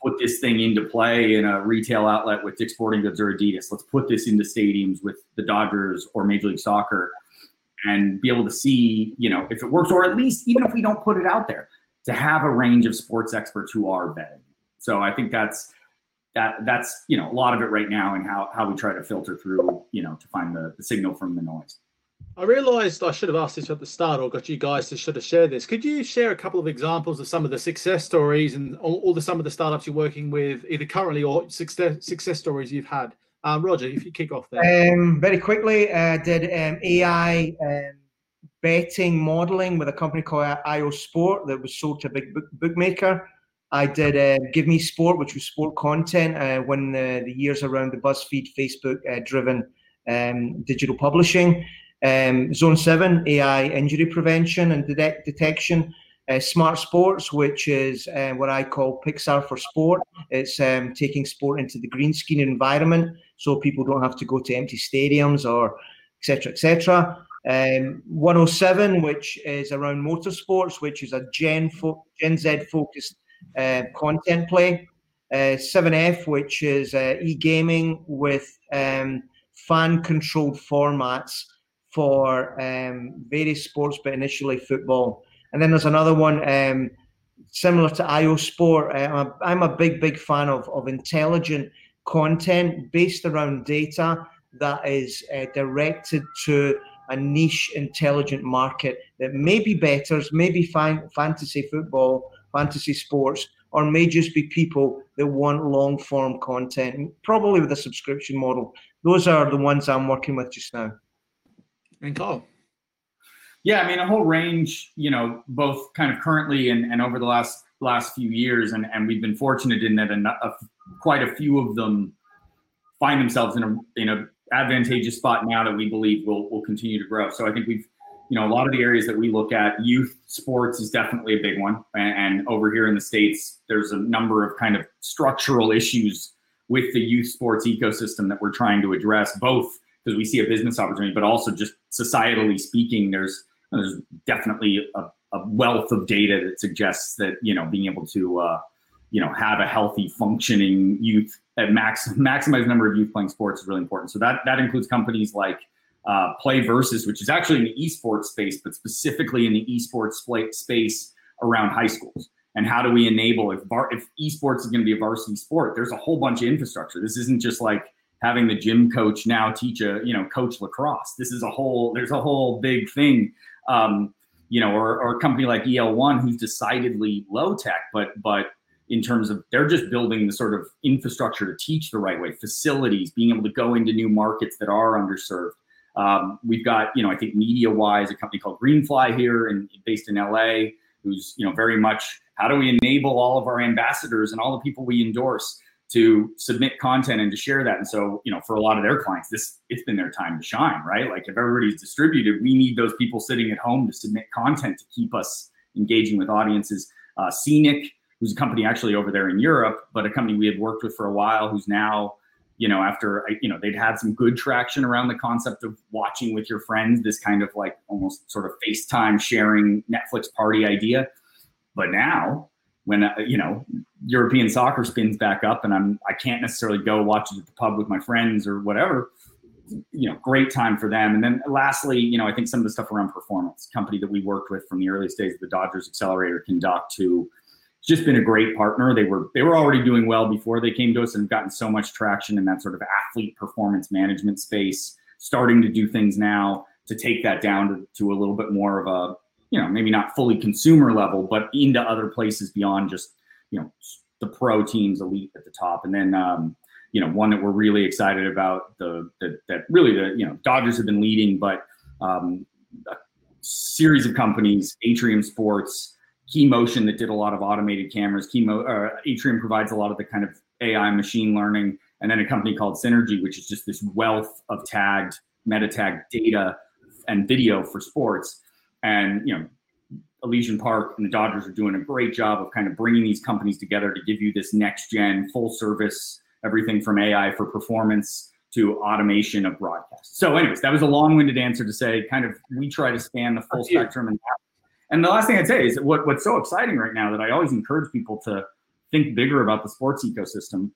put this thing into play in a retail outlet with Dick's Sporting Goods or Adidas. Let's put this into stadiums with the Dodgers or Major League Soccer and be able to see, you know, if it works, or at least even if we don't put it out there, to have a range of sports experts who are betting. So I think that's that that's you know a lot of it right now and how how we try to filter through you know to find the, the signal from the noise. I realised I should have asked this at the start, or got you guys to should have shared this. Could you share a couple of examples of some of the success stories and all, all the some of the startups you're working with, either currently or success success stories you've had? Um, Roger, if you kick off there. Um, very quickly, I uh, did um, AI um, betting modeling with a company called IO Sport that was sold to a big book- bookmaker. I did uh, Give Me Sport, which was sport content uh, when the, the years around the BuzzFeed, Facebook uh, driven um, digital publishing. Um, Zone 7, AI injury prevention and detect- detection. Uh, Smart Sports, which is uh, what I call Pixar for sport. It's um, taking sport into the green screen environment so people don't have to go to empty stadiums or etc. etc. Um, 107, which is around motorsports, which is a Gen, fo- Gen Z focused uh, content play. Uh, 7F, which is uh, e gaming with um, fan controlled formats for um, various sports, but initially football. And then there's another one um, similar to IO Sport. Uh, I'm, a, I'm a big, big fan of, of intelligent content based around data that is uh, directed to a niche intelligent market that may be betters, maybe fan- fantasy football, fantasy sports, or may just be people that want long form content, probably with a subscription model. Those are the ones I'm working with just now. And Kyle. Yeah, I mean a whole range, you know, both kind of currently and, and over the last last few years, and, and we've been fortunate in that a, a, quite a few of them find themselves in a in a advantageous spot now that we believe will will continue to grow. So I think we've, you know, a lot of the areas that we look at, youth sports is definitely a big one, and, and over here in the states, there's a number of kind of structural issues with the youth sports ecosystem that we're trying to address, both because we see a business opportunity, but also just societally speaking, there's there's definitely a, a, wealth of data that suggests that you know being able to uh, you know have a healthy functioning youth at max maximize number of youth playing sports is really important. So that that includes companies like uh, PlayVS, which is actually in the esports space, but specifically in the esports space around high schools. And how do we enable if bar, if esports is going to be a varsity sport? There's a whole bunch of infrastructure. This isn't just like having the gym coach now teach a you know coach lacrosse. This is a whole there's a whole big thing um, you know, or, or a company like EL1 who's decidedly low tech, but but in terms of they're just building the sort of infrastructure to teach the right way, facilities, being able to go into new markets that are underserved. Um, we've got, you know, I think media wise, a company called Greenfly here and based in LA, who's, you know, very much how do we enable all of our ambassadors and all the people we endorse to submit content and to share that. And so, you know, for a lot of their clients, this it's been their time to shine, right? Like if everybody's distributed, we need those people sitting at home to submit content to keep us engaging with audiences. Uh, Sceenic, who's a company actually over there in Europe, but a company we had worked with for a while, who's now, you know, after you know they'd had some good traction around the concept of watching with your friends, this kind of like almost sort of FaceTime sharing Netflix party idea. But now when uh, you know European soccer spins back up and I'm I can't necessarily go watch it at the pub with my friends or whatever. You know, great time for them. And then lastly, you know, I think some of the stuff around performance, company that we worked with from the earliest days of the Dodgers Accelerator, Kinduct, to just been a great partner. They were they were already doing well before they came to us and gotten so much traction in that sort of athlete performance management space. Starting to do things now to take that down to, to a little bit more of a you know maybe not fully consumer level, but into other places beyond just you know the pro teams elite at the top, and then um, you know one that we're really excited about the, the that really the you know Dodgers have been leading, but um, a series of companies, Atrium Sports, Keemotion that did a lot of automated cameras. Key Mo- uh, Atrium provides a lot of the kind of AI machine learning, and then a company called Synergy, which is just this wealth of tagged meta tagged data and video for sports. And you know, Elysian Park and the Dodgers are doing a great job of kind of bringing these companies together to give you this next gen full service, everything from AI for performance to automation of broadcast. So, anyways, that was a long winded answer to say kind of we try to span the full spectrum. And, and the last thing I'd say is what, what's so exciting right now that I always encourage people to think bigger about the sports ecosystem,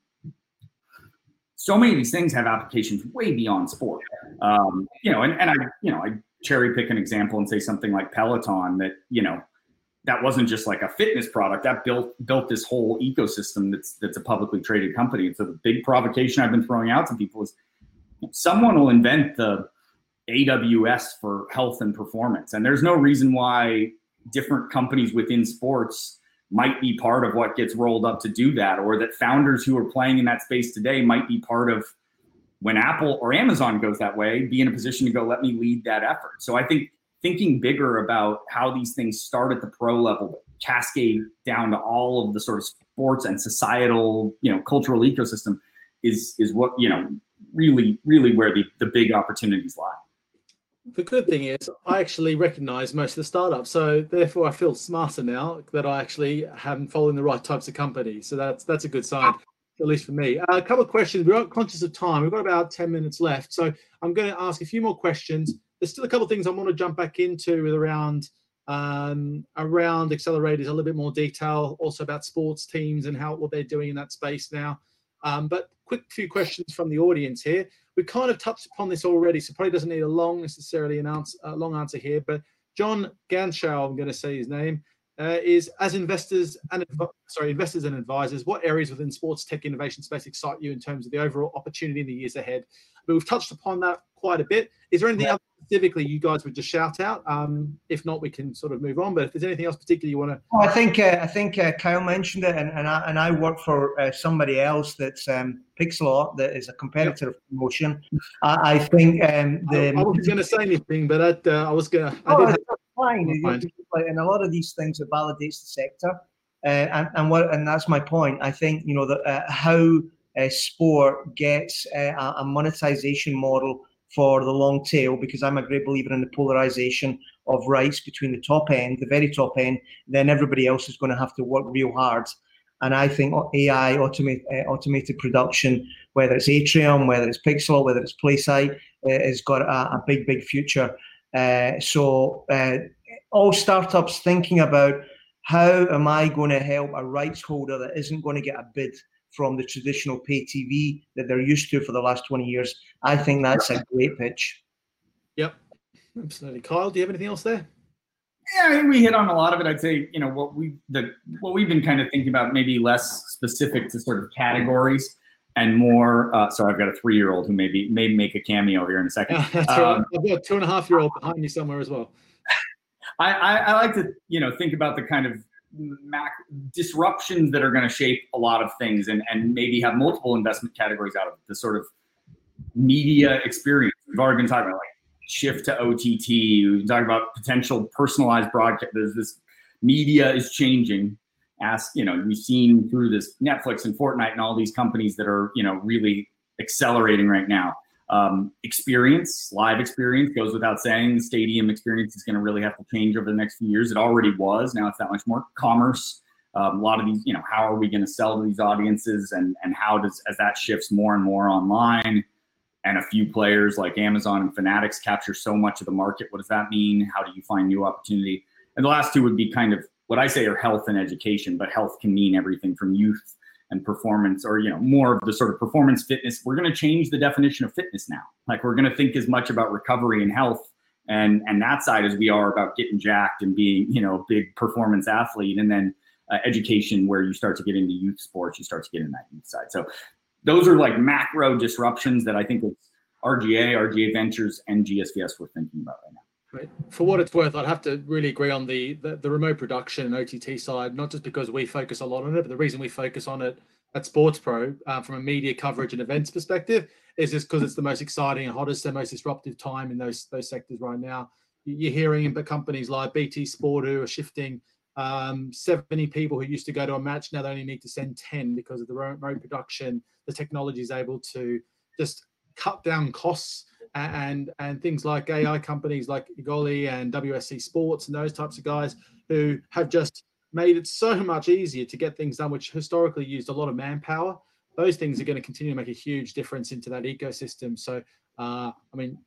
so many of these things have applications way beyond sport. Um, you know, and, and I, you know, I cherry pick an example and say something like Peloton that, you know, that wasn't just like a fitness product that built built this whole ecosystem that's that's a publicly traded company. And so the big provocation I've been throwing out to people is someone will invent the AWS for health and performance. And there's no reason why different companies within sports might be part of what gets rolled up to do that, or that founders who are playing in that space today might be part of when Apple or Amazon goes that way, be in a position to go, let me lead that effort. So I think thinking bigger about how these things start at the pro level, cascade down to all of the sort of sports and societal, you know, cultural ecosystem is is what, you know, really, really where the, the big opportunities lie the good thing is I actually recognize most of the startups. So therefore I feel smarter now that I actually am following the right types of companies. So that's that's a good sign, at least for me. Uh, a couple of questions. We're conscious of time. We've got about 10 minutes left. So I'm going to ask a few more questions. There's still a couple of things I want to jump back into with around um, around accelerators, a little bit more detail, also about sports teams and how what they're doing in that space now. Um, but quick few questions from the audience here we kind of touched upon this already, so probably doesn't need a long necessarily an answer, a long answer here. But John Ganshaw, I'm going to say his name, uh, is as investors and sorry, investors and advisors, what areas within sports tech innovation space excite you in terms of the overall opportunity in the years ahead? But we've touched upon that quite a bit. Is there anything else specifically you guys would just shout out? Um, if not, we can sort of move on. But if there's anything else particularly you want to, oh, I think uh, I think uh, Kyle mentioned it, and, and I and I work for uh, somebody else that's um, Pixellot that is a competitor yep. of Motion. I, I think um, the I, I wasn't going to say anything, but I, uh, I was going to. Oh, have, fine. And a lot of these things it validates the sector. Uh, and, and what and that's my point. I think you know that uh, how uh, sport gets uh, a monetization model for the long tail because I'm a great believer in the polarization of rights between the top end, the very top end, then everybody else is going to have to work real hard. And I think AI, automate, uh, automated production, whether it's Atrium, whether it's Pixellot, whether it's Playsight, uh, has got a, a, big, big future. Uh, so uh, all startups thinking about how am I going to help a rights holder that isn't going to get a bid from the traditional pay TV that they're used to for the last 20 years. I think that's a great pitch. Yep, absolutely. Kyle, do you have anything else there? Yeah, I think we hit on a lot of it. I'd say, you know, what we the what we've been kind of thinking about, maybe less specific to sort of categories and more. Uh, sorry, I've got a three year old who maybe may make a cameo here in a second. (laughs) That's um, I've got a two and a half year old behind me somewhere as well. (laughs) I, I, I like to, you know, think about the kind of mac- disruptions that are going to shape a lot of things and, and maybe have multiple investment categories out of. The sort of media experience. We've already been talking about like shift to OTT. We've talked about potential personalized broadcast. There's this media is changing. As you know, we've seen through this Netflix and Fortnite and all these companies that are you know really accelerating right now um, experience, live experience goes without saying. The stadium experience is going to really have to change over the next few years. It already was. Now it's that much more commerce. Um, a lot of these, you know, how are we going to sell to these audiences, and and how does as that shifts more and more online, and a few players like Amazon and Fanatics capture so much of the market. What does that mean? How do you find new opportunity? And the last two would be kind of what I say are health and education, but health can mean everything from youth and performance or you know more of the sort of performance fitness we're going to change the definition of fitness now. Like we're going to think as much about recovery and health and and that side as we are about getting jacked and being you know a big performance athlete and then uh, education where you start to get into youth sports you start to get in that youth side. So those are like macro disruptions that i think it's R/GA R/GA ventures and gsvs we're thinking about right now For what it's worth, I'd have to really agree on the, the, the remote production and OTT side, not just because we focus a lot on it, but the reason we focus on it at SportsPro uh, from a media coverage and events perspective is just because it's the most exciting and hottest and most disruptive time in those those sectors right now. You're hearing but companies like BT Sport who are shifting um, 70 people who used to go to a match now they only need to send 10 because of the remote production. The technology is able to just cut down costs and and things like AI companies like Egoli and WSC Sports and those types of guys who have just made it so much easier to get things done, which historically used a lot of manpower. Those things are going to continue to make a huge difference into that ecosystem. So, uh, I mean,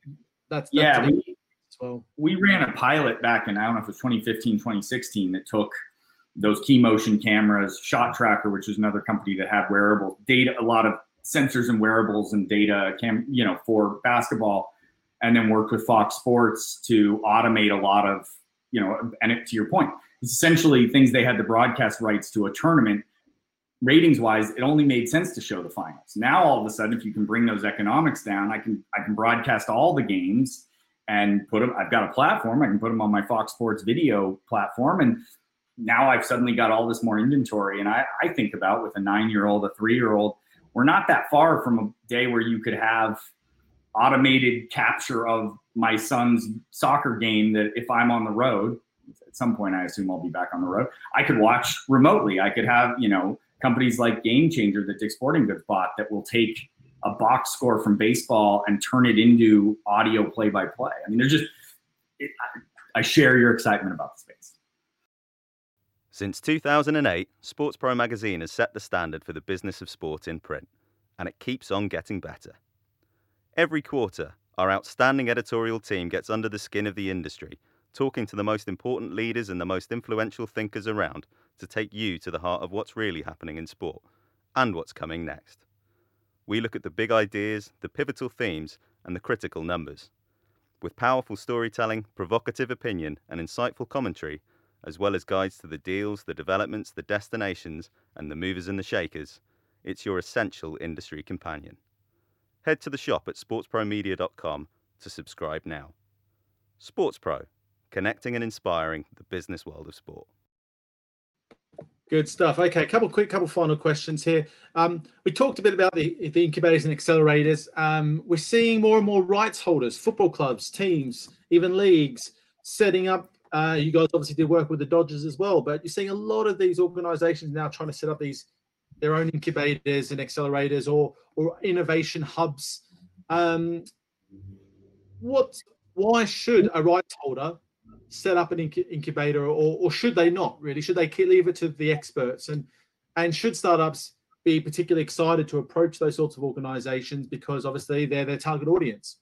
that's, that's yeah. We, well. we ran a pilot back in I don't know if it was 2015, 2016 that took those Keemotion cameras, ShotTracker, which is another company that had wearable data, a lot of sensors and wearables and data, cam, you know, for basketball, and then worked with Fox Sports to automate a lot of, you know, and it, to your point, it's essentially things they had the broadcast rights to a tournament. Ratings wise, it only made sense to show the finals. Now all of a sudden, if you can bring those economics down, I can I can broadcast all the games and put them. I've got a platform. I can put them on my Fox Sports video platform, and now I've suddenly got all this more inventory. And I, I think about with a nine year old, a three year old, we're not that far from a day where you could have automated capture of my son's soccer game that if I'm on the road, at some point I assume I'll be back on the road, I could watch remotely. I could have, you know, companies like GameChanger that Dick Sporting Goods bought that will take a box score from baseball and turn it into audio play by play. I mean, there's just, it, I, I share your excitement about the space. Since 2008, SportsPro magazine has set the standard for the business of sport in print, and it keeps on getting better. Every quarter, our outstanding editorial team gets under the skin of the industry, talking to the most important leaders and the most influential thinkers around to take you to the heart of what's really happening in sport and what's coming next. We look at the big ideas, the pivotal themes, and the critical numbers. With powerful storytelling, provocative opinion, and insightful commentary, as well as guides to the deals, the developments, the destinations, and the movers and the shakers, it's your essential industry companion. Head to the shop at sportspromedia.com to subscribe now. SportsPro, connecting and inspiring the business world of sport. Good stuff. Okay, a couple quick, couple final questions here. Um, we talked a bit about the, the incubators and accelerators. Um, we're seeing more and more rights holders, football clubs, teams, even leagues, setting up uh, you guys obviously did work with the Dodgers as well, but you're seeing a lot of these organizations now trying to set up these their own incubators and accelerators or or innovation hubs. Um, what? Why should a rights holder set up an inc- incubator, or, or should they not? Really, should they leave it to the experts? And and should startups be particularly excited to approach those sorts of organizations because obviously they're their target audience?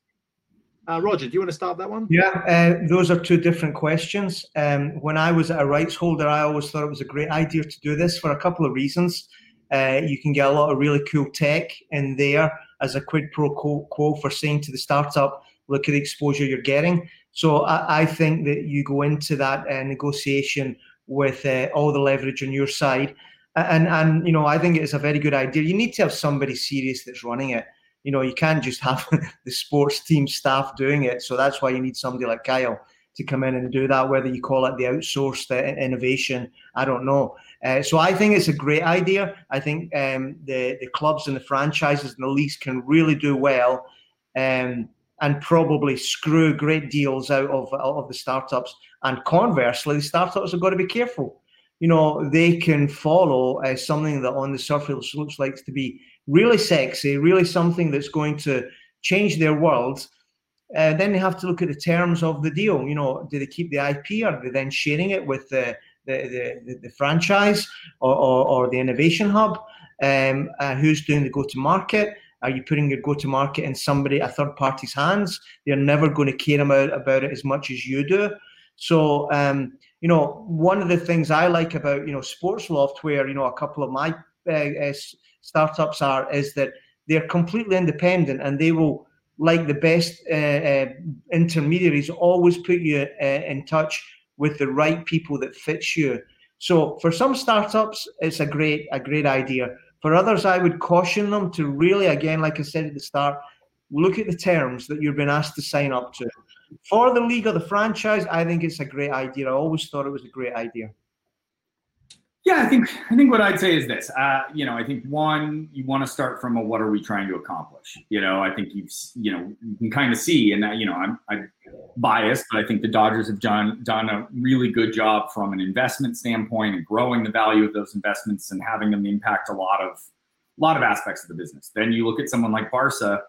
Uh, Roger, do you want to start that one? Yeah, uh, those are two different questions. Um, when I was a rights holder, I always thought it was a great idea to do this for a couple of reasons. Uh, you can get a lot of really cool tech in there as a quid pro quo for saying to the startup, look at the exposure you're getting. So I, I think that you go into that uh, negotiation with uh, all the leverage on your side. And, and, you know, I think it's a very good idea. You need to have somebody serious that's running it you know, you can't just have (laughs) the sports team staff doing it. So that's why you need somebody like Kyle to come in and do that. Whether you call it the outsourced uh, innovation, I don't know. Uh, so I think it's a great idea. I think um, the the clubs and the franchises and the leagues can really do well, um, and probably screw great deals out of out of the startups. And conversely, the startups have got to be careful. You know, they can follow uh, something that on the surface looks like to be really sexy, really something that's going to change their world. Uh, then they have to look at the terms of the deal. You know, do they keep the IP? Are they then sharing it with the the, the, the franchise or, or, or, the innovation hub? Um, uh, who's doing the go to market? Are you putting your go to market in somebody, a third party's hands? They're never going to care about, about it as much as you do. So, um, you know, one of the things I like about, you know, Sportsloft, where, you know, a couple of my uh, uh startups are is that they're completely independent and they will like the best uh, uh, intermediaries always put you uh, in touch with the right people that fits you. So for some startups it's a great a great idea. For others i would caution them to really again like i said at the start look at the terms that you've been asked to sign up to. For the league or the franchise i think it's a great idea. I always thought it was a great idea yeah, I think I think what I'd say is this. Uh, you know, I think one, you want to start from a what are we trying to accomplish? You know, I think you've you know you can kind of see, and you know, I'm I'm biased, but I think the Dodgers have done done a really good job from an investment standpoint and growing the value of those investments and having them impact a lot of a lot of aspects of the business. Then you look at someone like Barca,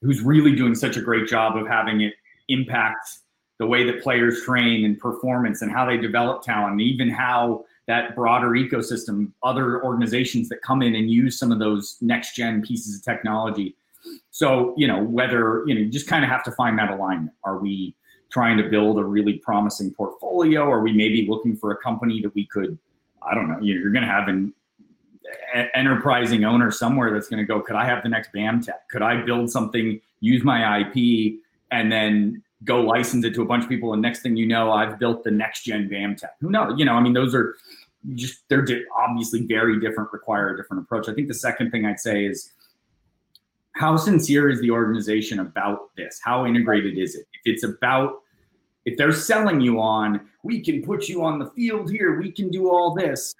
who's really doing such a great job of having it impact the way that players train and performance and how they develop talent, and even how that broader ecosystem, other organizations that come in and use some of those next gen pieces of technology. So, you know, whether, you know, you just kind of have to find that alignment. Are we trying to build a really promising portfolio? Are we maybe looking for a company that we could I don't know, you're going to have an enterprising owner somewhere that's going to go, could I have the next BAMTech? Could I build something, use my IP, and then go license it to a bunch of people? And next thing you know, I've built the next gen BAMTech. Who knows? You know, I mean, those are just, they're obviously very different, require a different approach. I think the second thing I'd say is, how sincere is the organization about this? How integrated is it? If it's about if they're selling you on we can put you on the field here we can do all this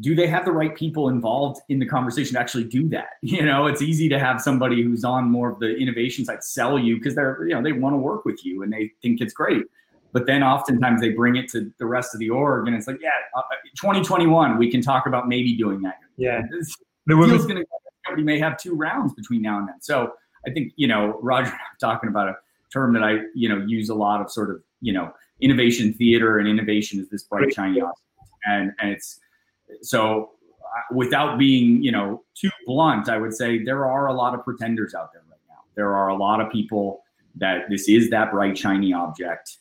do they have the right people involved in the conversation to actually do that? (laughs) You know it's easy to have somebody who's on more of the innovation side sell you because they're you know they want to work with you and they think it's great. But then oftentimes they bring it to the rest of the org and it's like yeah uh, 2021 we can talk about maybe doing that. Yeah. (laughs) This deal's gonna we may have two rounds between now and then. So i think you know roger talking about a term that I, you know, use a lot of sort of, you know, innovation theater and innovation is this bright shiny object. And, and it's so uh, without being, you know, too blunt, I would say there are a lot of pretenders out there right now. There are a lot of people that this is that bright shiny object.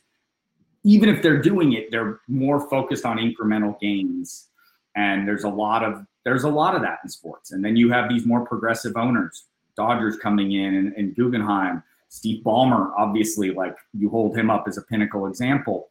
Even if they're doing it, they're more focused on incremental gains. And there's a lot of there's a lot of that in sports. And then you have these more progressive owners, Dodgers coming in and, and Guggenheim Steve Ballmer, obviously, like you hold him up as a pinnacle example.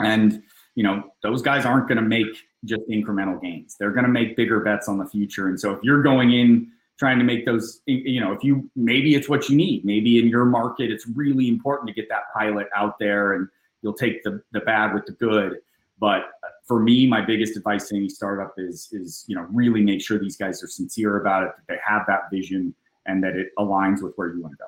And, you know, those guys aren't going to make just incremental gains. They're going to make bigger bets on the future. And so if you're going in trying to make those, you know, if you maybe it's what you need, maybe in your market, it's really important to get that pilot out there and you'll take the, the bad with the good. But for me, my biggest advice to any startup is, is, you know, really make sure these guys are sincere about it, that they have that vision and that it aligns with where you want to go.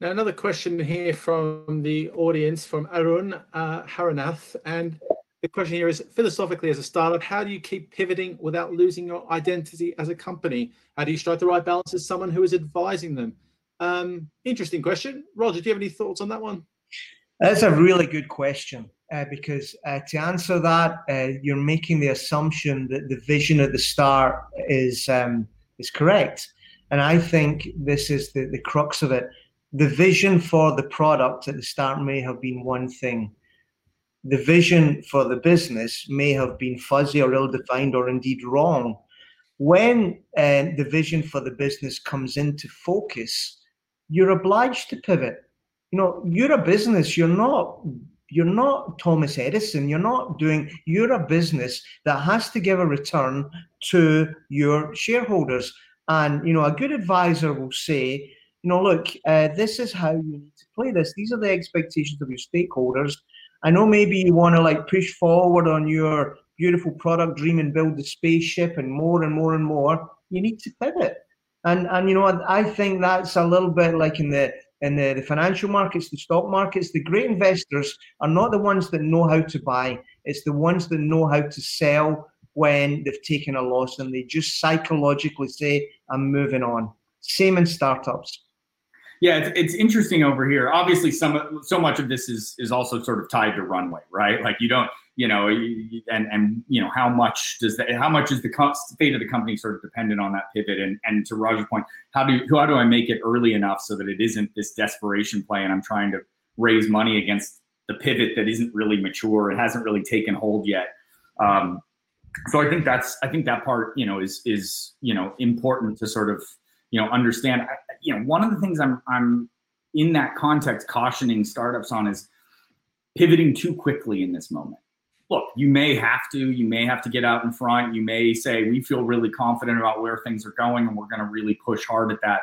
Now, another question here from the audience from Arun uh, Haranath. And the question here is philosophically, as a startup, how do you keep pivoting without losing your identity as a company? How do you strike the right balance as someone who is advising them? Um, interesting question. Roger, do you have any thoughts on that one? That's a really good question uh, because uh, to answer that, uh, you're making the assumption that the vision at the start is um, is correct, and I think this is the, the crux of it the vision for the product at the start may have been one thing. The vision for the business may have been fuzzy or ill defined or indeed wrong. When uh, the vision for the business comes into focus, you're obliged to pivot. You know, you're a business, you're not you're not Thomas Edison. You're not doing, you're a business that has to give a return to your shareholders. And, you know, a good advisor will say, you know, look, uh, this is how you need to play this. These are the expectations of your stakeholders. I know maybe you want to like push forward on your beautiful product dream and build the spaceship and more and more and more. You need to pivot. And and you know, I, I think that's a little bit like in the in the, the financial markets, the stock markets, the great investors are not the ones that know how to buy. It's the ones that know how to sell when they've taken a loss and they just psychologically say, I'm moving on. Same in startups. Yeah, it's, it's interesting over here. Obviously, some so much of this is is also sort of tied to runway, right? Like you don't, you know, and and you know how much does that? How much is the fate of the company sort of dependent on that pivot? And and to Roger's point, how do how do I make it early enough so that it isn't this desperation play and I'm trying to raise money against the pivot that isn't really mature, it hasn't really taken hold yet. Um, so I think that's I think that part you know is is you know important to sort of you know understand you know one of the things i'm i'm in that context cautioning startups on is pivoting too quickly in this moment. Look you may have to you may have to get out in front. You may say we feel really confident about where things are going and we're going to really push hard at that.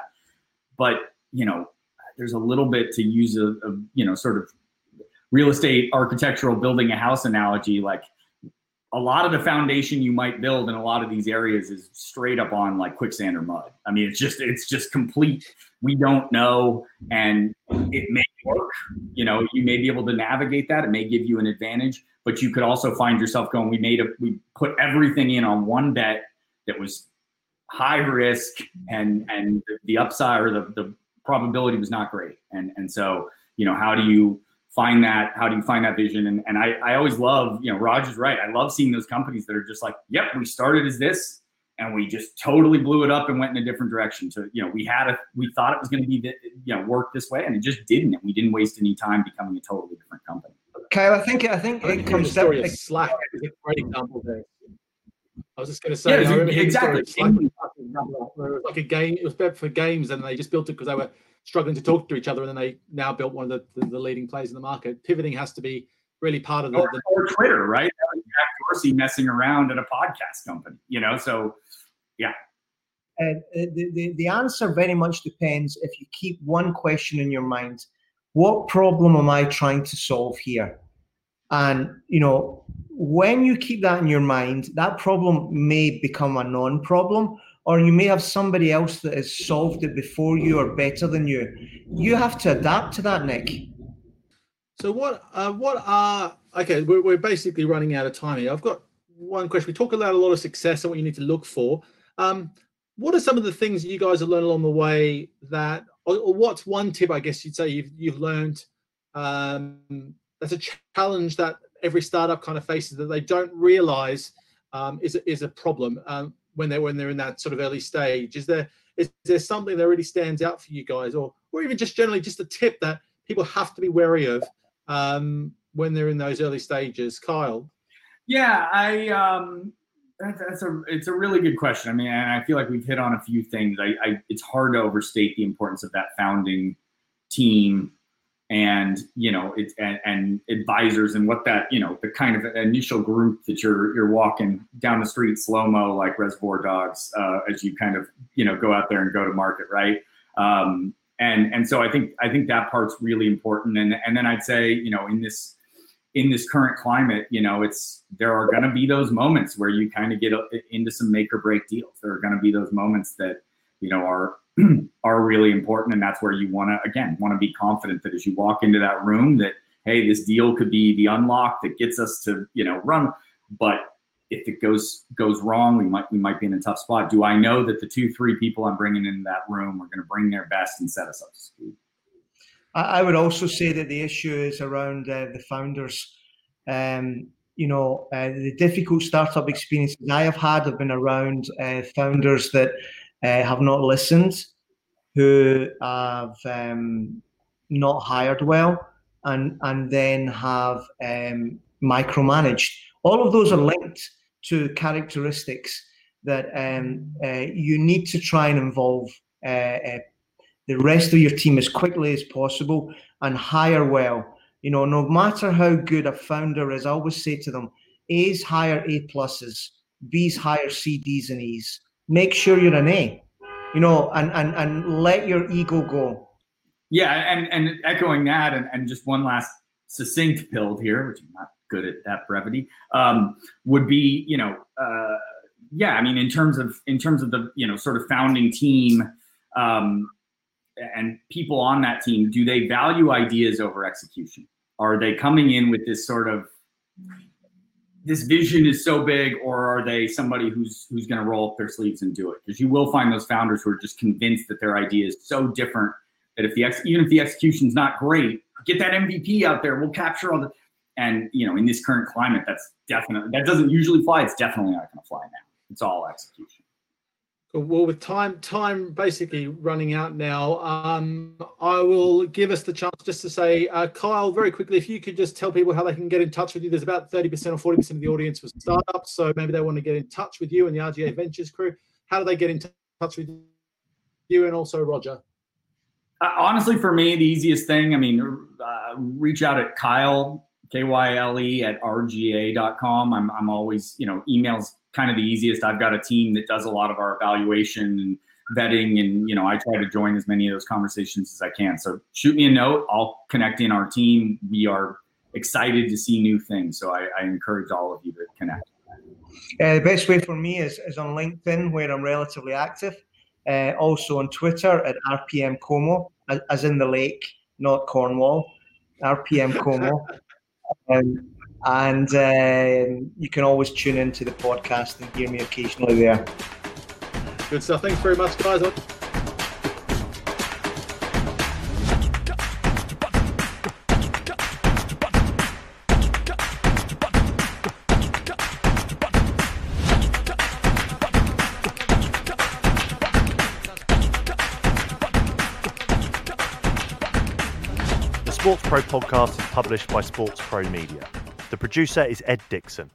But you know there's a little bit to use a, a you know sort of real estate architectural building a house analogy like a lot of the foundation you might build in a lot of these areas is straight up on like quicksand or mud. I mean, it's just it's just complete. We don't know, and it may work. You know, you may be able to navigate that. It may give you an advantage, but you could also find yourself going. We made a we put everything in on one bet that was high risk, and and the upside or the the probability was not great. And and so you know, how do you find that how do you find that vision and, and I, I always love you know roger's right i love seeing those companies that are just like yep we started as this and we just totally blew it up and went in a different direction So, you know we had a we thought it was going to be you know work this way and it just didn't and we didn't waste any time becoming a totally different company kyle i think i think I it comes the story of slack is a great example there I was just going to say, yeah, I exactly. Where it was like a game. It was better for games, and they just built it because they were struggling to talk to each other, and then they now built one of the, the, the leading players in the market. Pivoting has to be really part of the, or, the or Twitter, right? Jack Dorsey messing around at a podcast company, you know. So, yeah. Uh, the, the, the answer very much depends if you keep one question in your mind what problem am I trying to solve here? And, you know, when you keep that in your mind, that problem may become a non problem, or you may have somebody else that has solved it before you or better than you. You have to adapt to that, Nick. So, what, uh, what are, okay, we're, we're basically running out of time here. I've got one question. We talk about a lot of success and what you need to look for. Um, what are some of the things you guys have learned along the way that or, or what's one tip I guess you'd say you've you've learned um, that's a challenge that every startup kind of faces that they don't realize um, is is a problem um, when they're when they're in that sort of early stage. Is there is there something that really stands out for you guys, or or even just generally just a tip that people have to be wary of um, when they're in those early stages? Kyle. Yeah, I um, that's a it's a really good question. I mean, I feel like we've hit on a few things. I, I it's hard to overstate the importance of that founding team and you know it's and, and, advisors and what that you know the kind of initial group that you're you're walking down the street slow mo like Reservoir Dogs uh, as you kind of you know go out there and go to market, right? Um, and and so I think I think that part's really important. And and then I'd say you know in this in this current climate, you know, it's there are going to be those moments where you kind of get into some make or break deals. There are going to be those moments that you know are (clears throat) are really important, and that's where you want to again want to be confident that as you walk into that room, that hey, this deal could be the unlock that gets us to you know run. But if it goes goes wrong, we might we might be in a tough spot. Do I know that the two three people I'm bringing in that room are going to bring their best and set us up to speed? I would also say that the issue is around uh, the founders. Um, you know, uh, the difficult startup experiences I have had have been around uh, founders that uh, have not listened, who have um, not hired well, and and then have um, micromanaged. All of those are linked to characteristics that um, uh, you need to try and involve uh, the rest of your team as quickly as possible and hire well. You know, no matter how good a founder is, I always say to them, A's hire A pluses, B's hire C, D's and E's. Make sure you're an A, you know, and and and let your ego go. Yeah, and and echoing that, and, and just one last succinct build here, which I'm not good at that brevity, um, would be, you know, uh, yeah, I mean, in terms of in terms of the you know sort of founding team, um, and people on that team, do they value ideas over execution? Are they coming in with this sort of this vision is so big, or are they somebody who's who's going to roll up their sleeves and do it? Because you will find those founders who are just convinced that their idea is so different that if the ex, even if the execution's not great, get that MVP out there. We'll capture all the and you know in this current climate, that's definitely that doesn't usually fly. It's definitely not going to fly now. It's all execution. Well, with time time basically running out now, um, I will give us the chance just to say, uh, Kyle, very quickly, if you could just tell people how they can get in touch with you. There's about 30% or 40% of the audience was startups, so maybe they want to get in touch with you and the R/GA Ventures crew. How do they get in touch with you and also Roger? Uh, honestly, for me, the easiest thing, I mean, uh, reach out at Kyle, K Y L E, at RGA.com. I'm, I'm always, you know, emails kind of the easiest. I've got a team that does a lot of our evaluation and vetting, and you know, I try to join as many of those conversations as I can. So shoot me a note. I'll connect in our team. We are excited to see new things. So I, I encourage all of you to connect. Uh, the best way for me is, is on LinkedIn, where I'm relatively active. Uh, also on Twitter at RPM Como, as, as in the lake, not Cornwall. RPM Como. (laughs) um, and um, you can always tune into the podcast and hear me occasionally there. Good stuff. Thanks very much, guys. The SportsPro podcast is published by SportsPro Media. The producer is Ed Dixon.